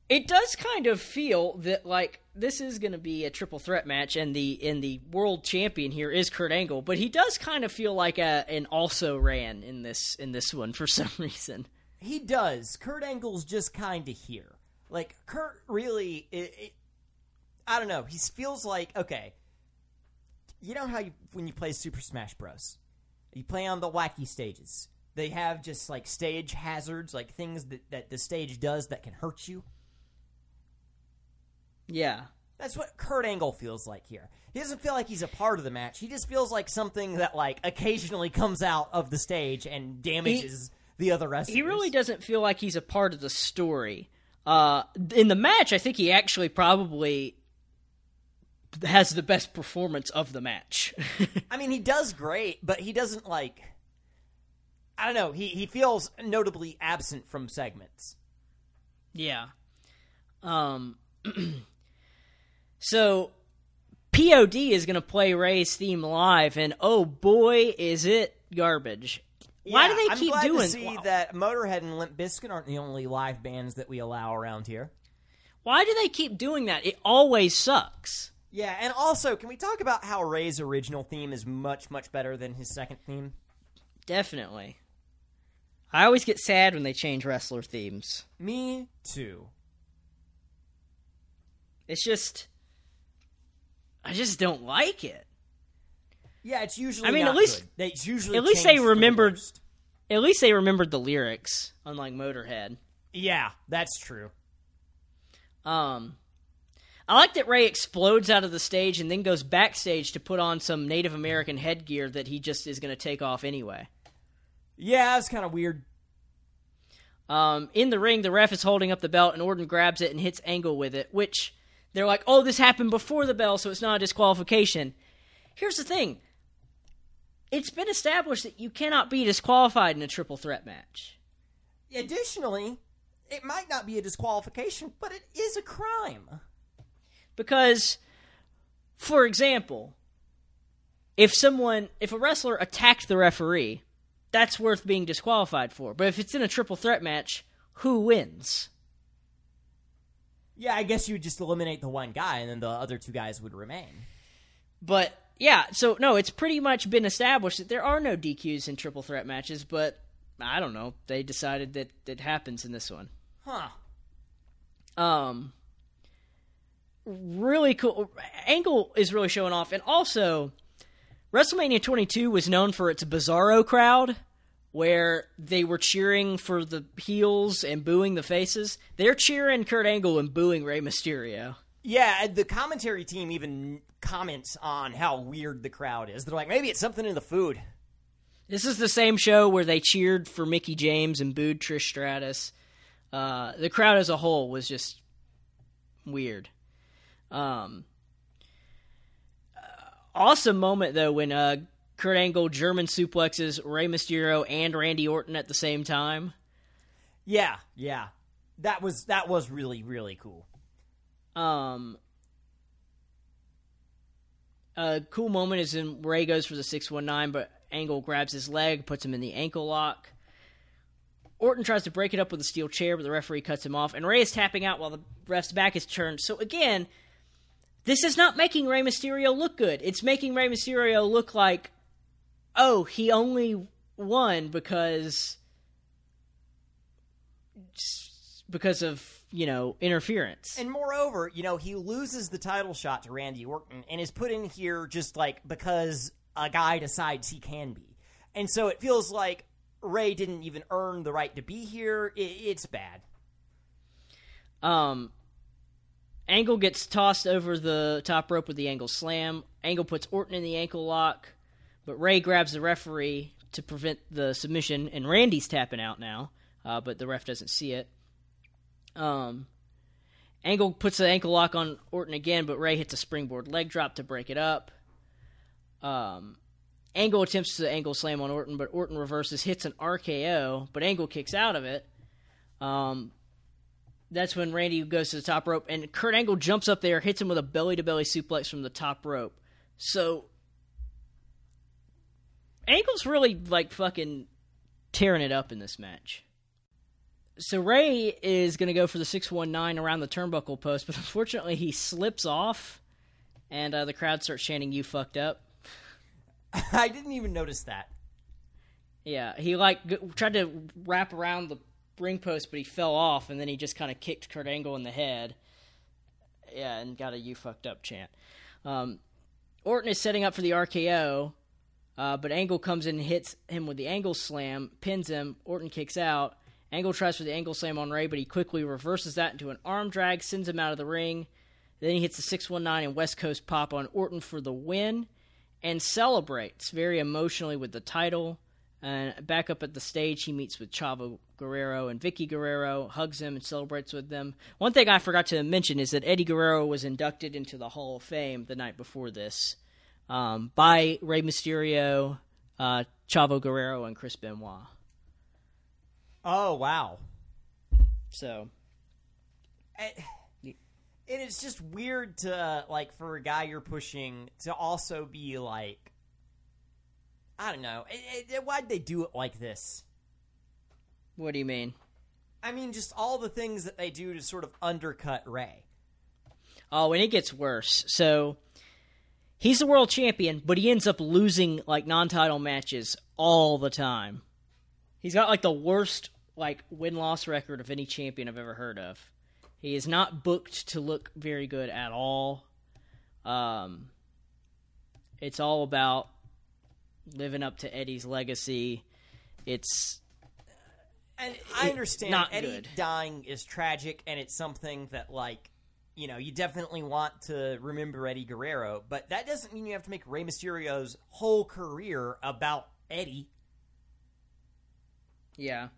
it does kind of feel that like this is going to be a triple threat match, and the and the world champion here is Kurt Angle, but he does kind of feel like a an also ran in this in this one for some reason. He does. Kurt Angle's just kind of here. Like Kurt really, it, it, I don't know. He feels like okay. You know how you when you play Super Smash Bros. You play on the wacky stages. They have just like stage hazards, like things that, that the stage does that can hurt you. Yeah, That's what Kurt Angle feels like here. He doesn't feel like he's a part of the match. He just feels like something that like occasionally comes out of the stage and damages the other wrestlers. he really doesn't feel like he's a part of the story. Uh, in the match, I think he actually probably has the best performance of the match. I mean, he does great, but he doesn't like. I don't know. He he feels notably absent from segments. Yeah. Um. so, POD is going to play Rey's theme live, and oh boy, is it garbage! Why do they I'm keep glad doing? To see that Motorhead and Limp Bizkit aren't the only live bands that we allow around here. Why do they keep doing that? It always sucks. Yeah, and also, can we talk about how Rey's original theme is much much better than his second theme? Definitely. I always get sad when they change wrestler themes. Me too. It's just, I just don't like it. Yeah, it's usually. I mean, at least- good. It's usually at least they for the remembered- At least they remembered the lyrics, unlike Motorhead. Yeah, that's true. Um, I like that Rey explodes out of the stage and then goes backstage to put on some Native American headgear that he just is going to take off anyway. Yeah, it's kind of weird. Um, in the ring, the ref is holding up the belt, and Orton grabs it and hits Angle with it, which they're like, oh, this happened before the bell, so it's not a disqualification. Here's the thing it's been established that you cannot be disqualified in a triple threat match. Additionally, it might not be a disqualification, but it is a crime. Because, for example, if someone, if a wrestler attacked the referee, that's worth being disqualified for. But if it's in a triple threat match, who wins? Yeah, I guess you would just eliminate the one guy, and then the other two guys would remain. But yeah, so no, it's pretty much been established that there are no DQs in triple threat matches, but I don't know. They decided that it happens in this one. Huh. Um really cool Angle is really showing off and also WrestleMania 22 was known for its bizarro crowd where they were cheering for the heels and booing the faces. They're cheering Kurt Angle and booing Rey Mysterio. Yeah, the commentary team even comments on how weird the crowd is. They're like, maybe it's something in the food. This is the same show where they cheered for Mickie James and booed Trish Stratus. Uh, the crowd as a whole was just weird. Um, uh, awesome moment though when uh, Kurt Angle German suplexes Rey Mysterio and Randy Orton at the same time. Yeah, yeah. That was that was really really cool. Um, a cool moment is when Rey goes for the 619, but Angle grabs his leg, puts him in the ankle lock. Orton tries to break it up with a steel chair, but the referee cuts him off, and Rey is tapping out while the ref's back is turned. So again, this is not making Rey Mysterio look good. It's making Rey Mysterio look like, oh, he only won because because of you know interference. And moreover, you know, he loses the title shot to Randy Orton and is put in here just like because a guy decides he can be. And so it feels like Rey didn't even earn the right to be here. It, it's bad. Um, Angle gets tossed over the top rope with the Angle slam. Angle puts Orton in the ankle lock, but Rey grabs the referee to prevent the submission, and Randy's tapping out now, uh, but the ref doesn't see it. Um, Angle puts the ankle lock on Orton again, but Rey hits a springboard leg drop to break it up. Um, Angle attempts to angle slam on Orton, but Orton reverses, hits an RKO, but Angle kicks out of it. Um, that's when Randy goes to the top rope, and Kurt Angle jumps up there, hits him with a belly to belly suplex from the top rope. So Angle's really like fucking tearing it up in this match. So Rey is going to go for the 619 around the turnbuckle post, but unfortunately he slips off, and uh, the crowd starts chanting, You fucked up. I didn't even notice that. Yeah, he like g- tried to wrap around the ring post, but he fell off, and then he just kind of kicked Kurt Angle in the head. Yeah, and got a "you fucked up" chant. Um, Orton is setting up for the RKO, uh, but Angle comes in and hits him with the Angle Slam, pins him. Orton kicks out. Angle tries for the Angle Slam on Rey, but he quickly reverses that into an arm drag, sends him out of the ring. Then he hits the 619 and West Coast pop on Orton for the win and celebrates very emotionally with the title. And back up at the stage, he meets with Chavo Guerrero and Vickie Guerrero, hugs him and celebrates with them. One thing I forgot to mention is that Eddie Guerrero was inducted into the Hall of Fame the night before this um, by Rey Mysterio, uh, Chavo Guerrero, and Chris Benoit. Oh wow. So, And and it's just weird to like for a guy you're pushing to also be like, I don't know. It, it, why'd they do it like this? what do you mean? I mean, just all the things that they do to sort of undercut Rey. Oh, and it gets worse. So he's the world champion, but he ends up losing like non-title matches all the time. He's got like the worst like win-loss record of any champion I've ever heard of. He is not booked to look very good at all. Um, it's all about living up to Eddie's legacy. It's And I understand not Eddie good. dying is tragic, and it's something that like. You know, you definitely want to remember Eddie Guerrero, but that doesn't mean you have to make Rey Mysterio's whole career about Eddie. Yeah.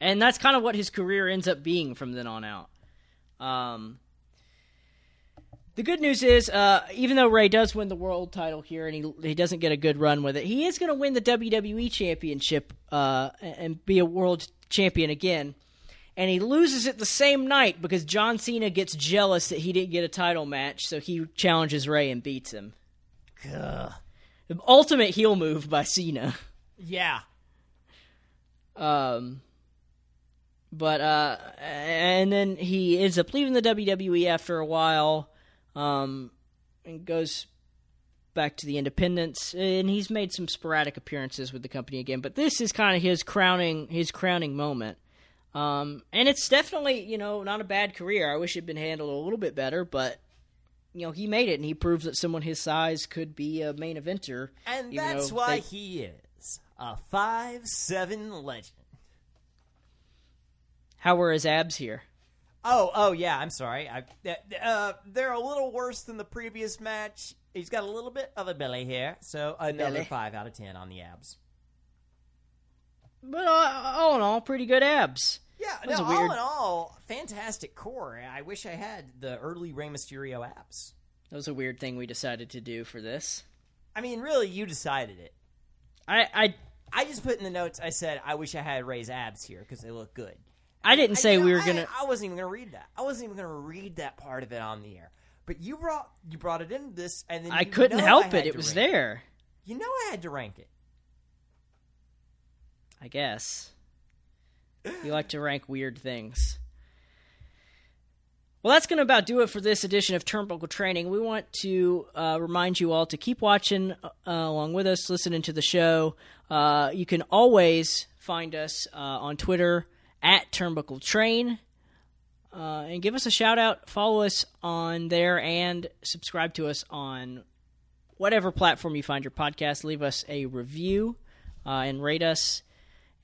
And that's kind of what his career ends up being from then on out. Um, the good news is, uh, even though Rey does win the world title here and he, he doesn't get a good run with it, he is going to win the WWE Championship uh, and be a world champion again. And he loses it the same night because John Cena gets jealous that he didn't get a title match, so he challenges Rey and beats him. Ugh. The ultimate heel move by Cena. Yeah, Um, but uh, and then he ends up leaving the WWE after a while, um, and goes back to the Independents. And he's made some sporadic appearances with the company again. But this is kind of his crowning his crowning moment. Um, and it's definitely you know not a bad career. I wish it'd been handled a little bit better, but. You know, he made it, and he proves that someone his size could be a main eventer. and that's why they- he is a five seven legend. How were his abs here? Oh, oh yeah. I'm sorry. I, uh, they're a little worse than the previous match. He's got a little bit of a belly here, so another Belly. five out of ten on the abs. But uh, all in all, pretty good abs. Yeah, That's no, weird- all in all, fantastic core. I wish I had the early Rey Mysterio abs. That was a weird thing we decided to do for this. I mean, really, you decided it. I I, I just put in the notes. I said I wish I had Rey's abs here because they look good. I didn't say I- we know, were gonna. I, I wasn't even gonna read that. I wasn't even gonna read that part of it on the air. But you brought you brought it into this, and then I couldn't help I it. It was there. You know I had to rank it. I guess. You like to rank weird things. Well, that's going to about do it for this edition of Turnbuckle Training. We want to uh, remind you all to keep watching uh, along with us, listening to the show. Uh, you can always find us uh, on Twitter at Turnbuckle Train. Uh, and give us a shout out. Follow us on there and subscribe to us on whatever platform you find your podcast. Leave us a review uh, and rate us,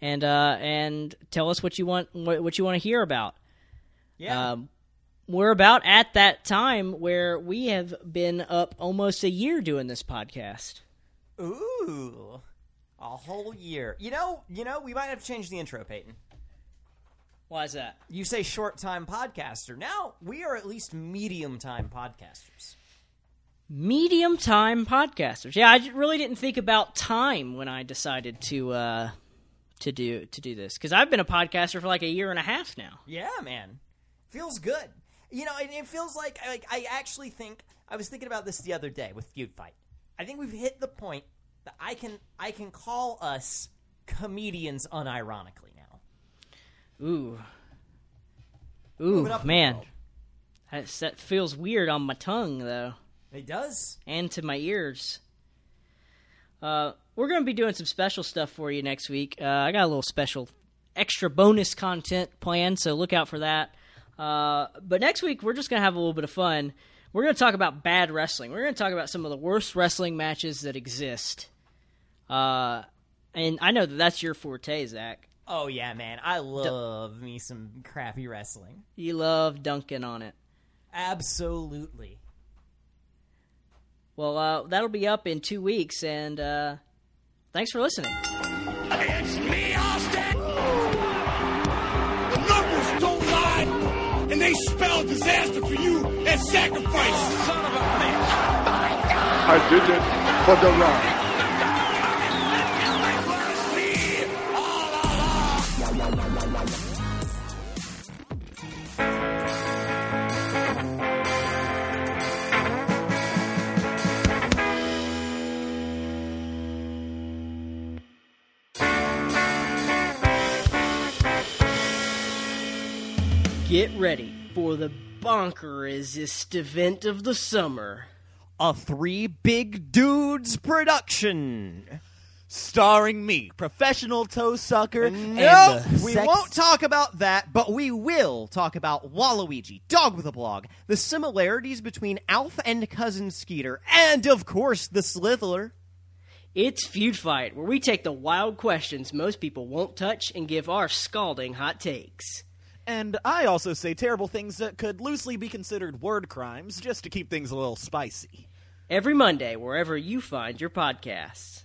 and uh, and tell us what you want what, what you want to hear about. Yeah. Um, we're about at that time where we have been up almost a year doing this podcast. Ooh, a whole year. You know, you know, we might have to change the intro, Peyton. Why is that? You say short time podcaster. Now we are at least medium time podcasters. medium time podcasters. Yeah, I really didn't think about time when I decided to uh, to do to do this because I've been a podcaster for like a year and a half now. Yeah, man, feels good. You know, and it feels like like I actually think I was thinking about this the other day with Feud Fight. I think we've hit the point that I can I can call us comedians unironically. Ooh, ooh, it up the man. That feels weird on my tongue though, It does. and to my ears. Uh, we're gonna be doing some special stuff for you next week. Uh, I got a little special, extra bonus content planned, so look out for that. Uh, but next week we're just gonna have a little bit of fun. We're gonna talk about bad wrestling. We're gonna talk about some of the worst wrestling matches that exist. Uh, and I know that that's your forte, Zach. Oh yeah, man, I love me some crappy wrestling. You love dunking on it. Absolutely. Well, uh, that'll be up in two weeks, and uh, thanks for listening. It's me, Austin! The numbers don't lie, and they spell disaster for you and sacrifice. Son of a bitch! I did it for the ride. Get ready for the bonkerest event of the summer. A three big dudes production. starring me, professional toe sucker. and No, the we sex- won't talk about that, but we will talk about Waluigi, Dog with a Blog, the similarities between Alf and Cousin Skeeter, and of course the Slithler. It's Feud Fight, where we take the wild questions most people won't touch and give our scalding hot takes. And I also say terrible things that could loosely be considered word crimes, just to keep things a little spicy. Every Monday, wherever you find your podcasts.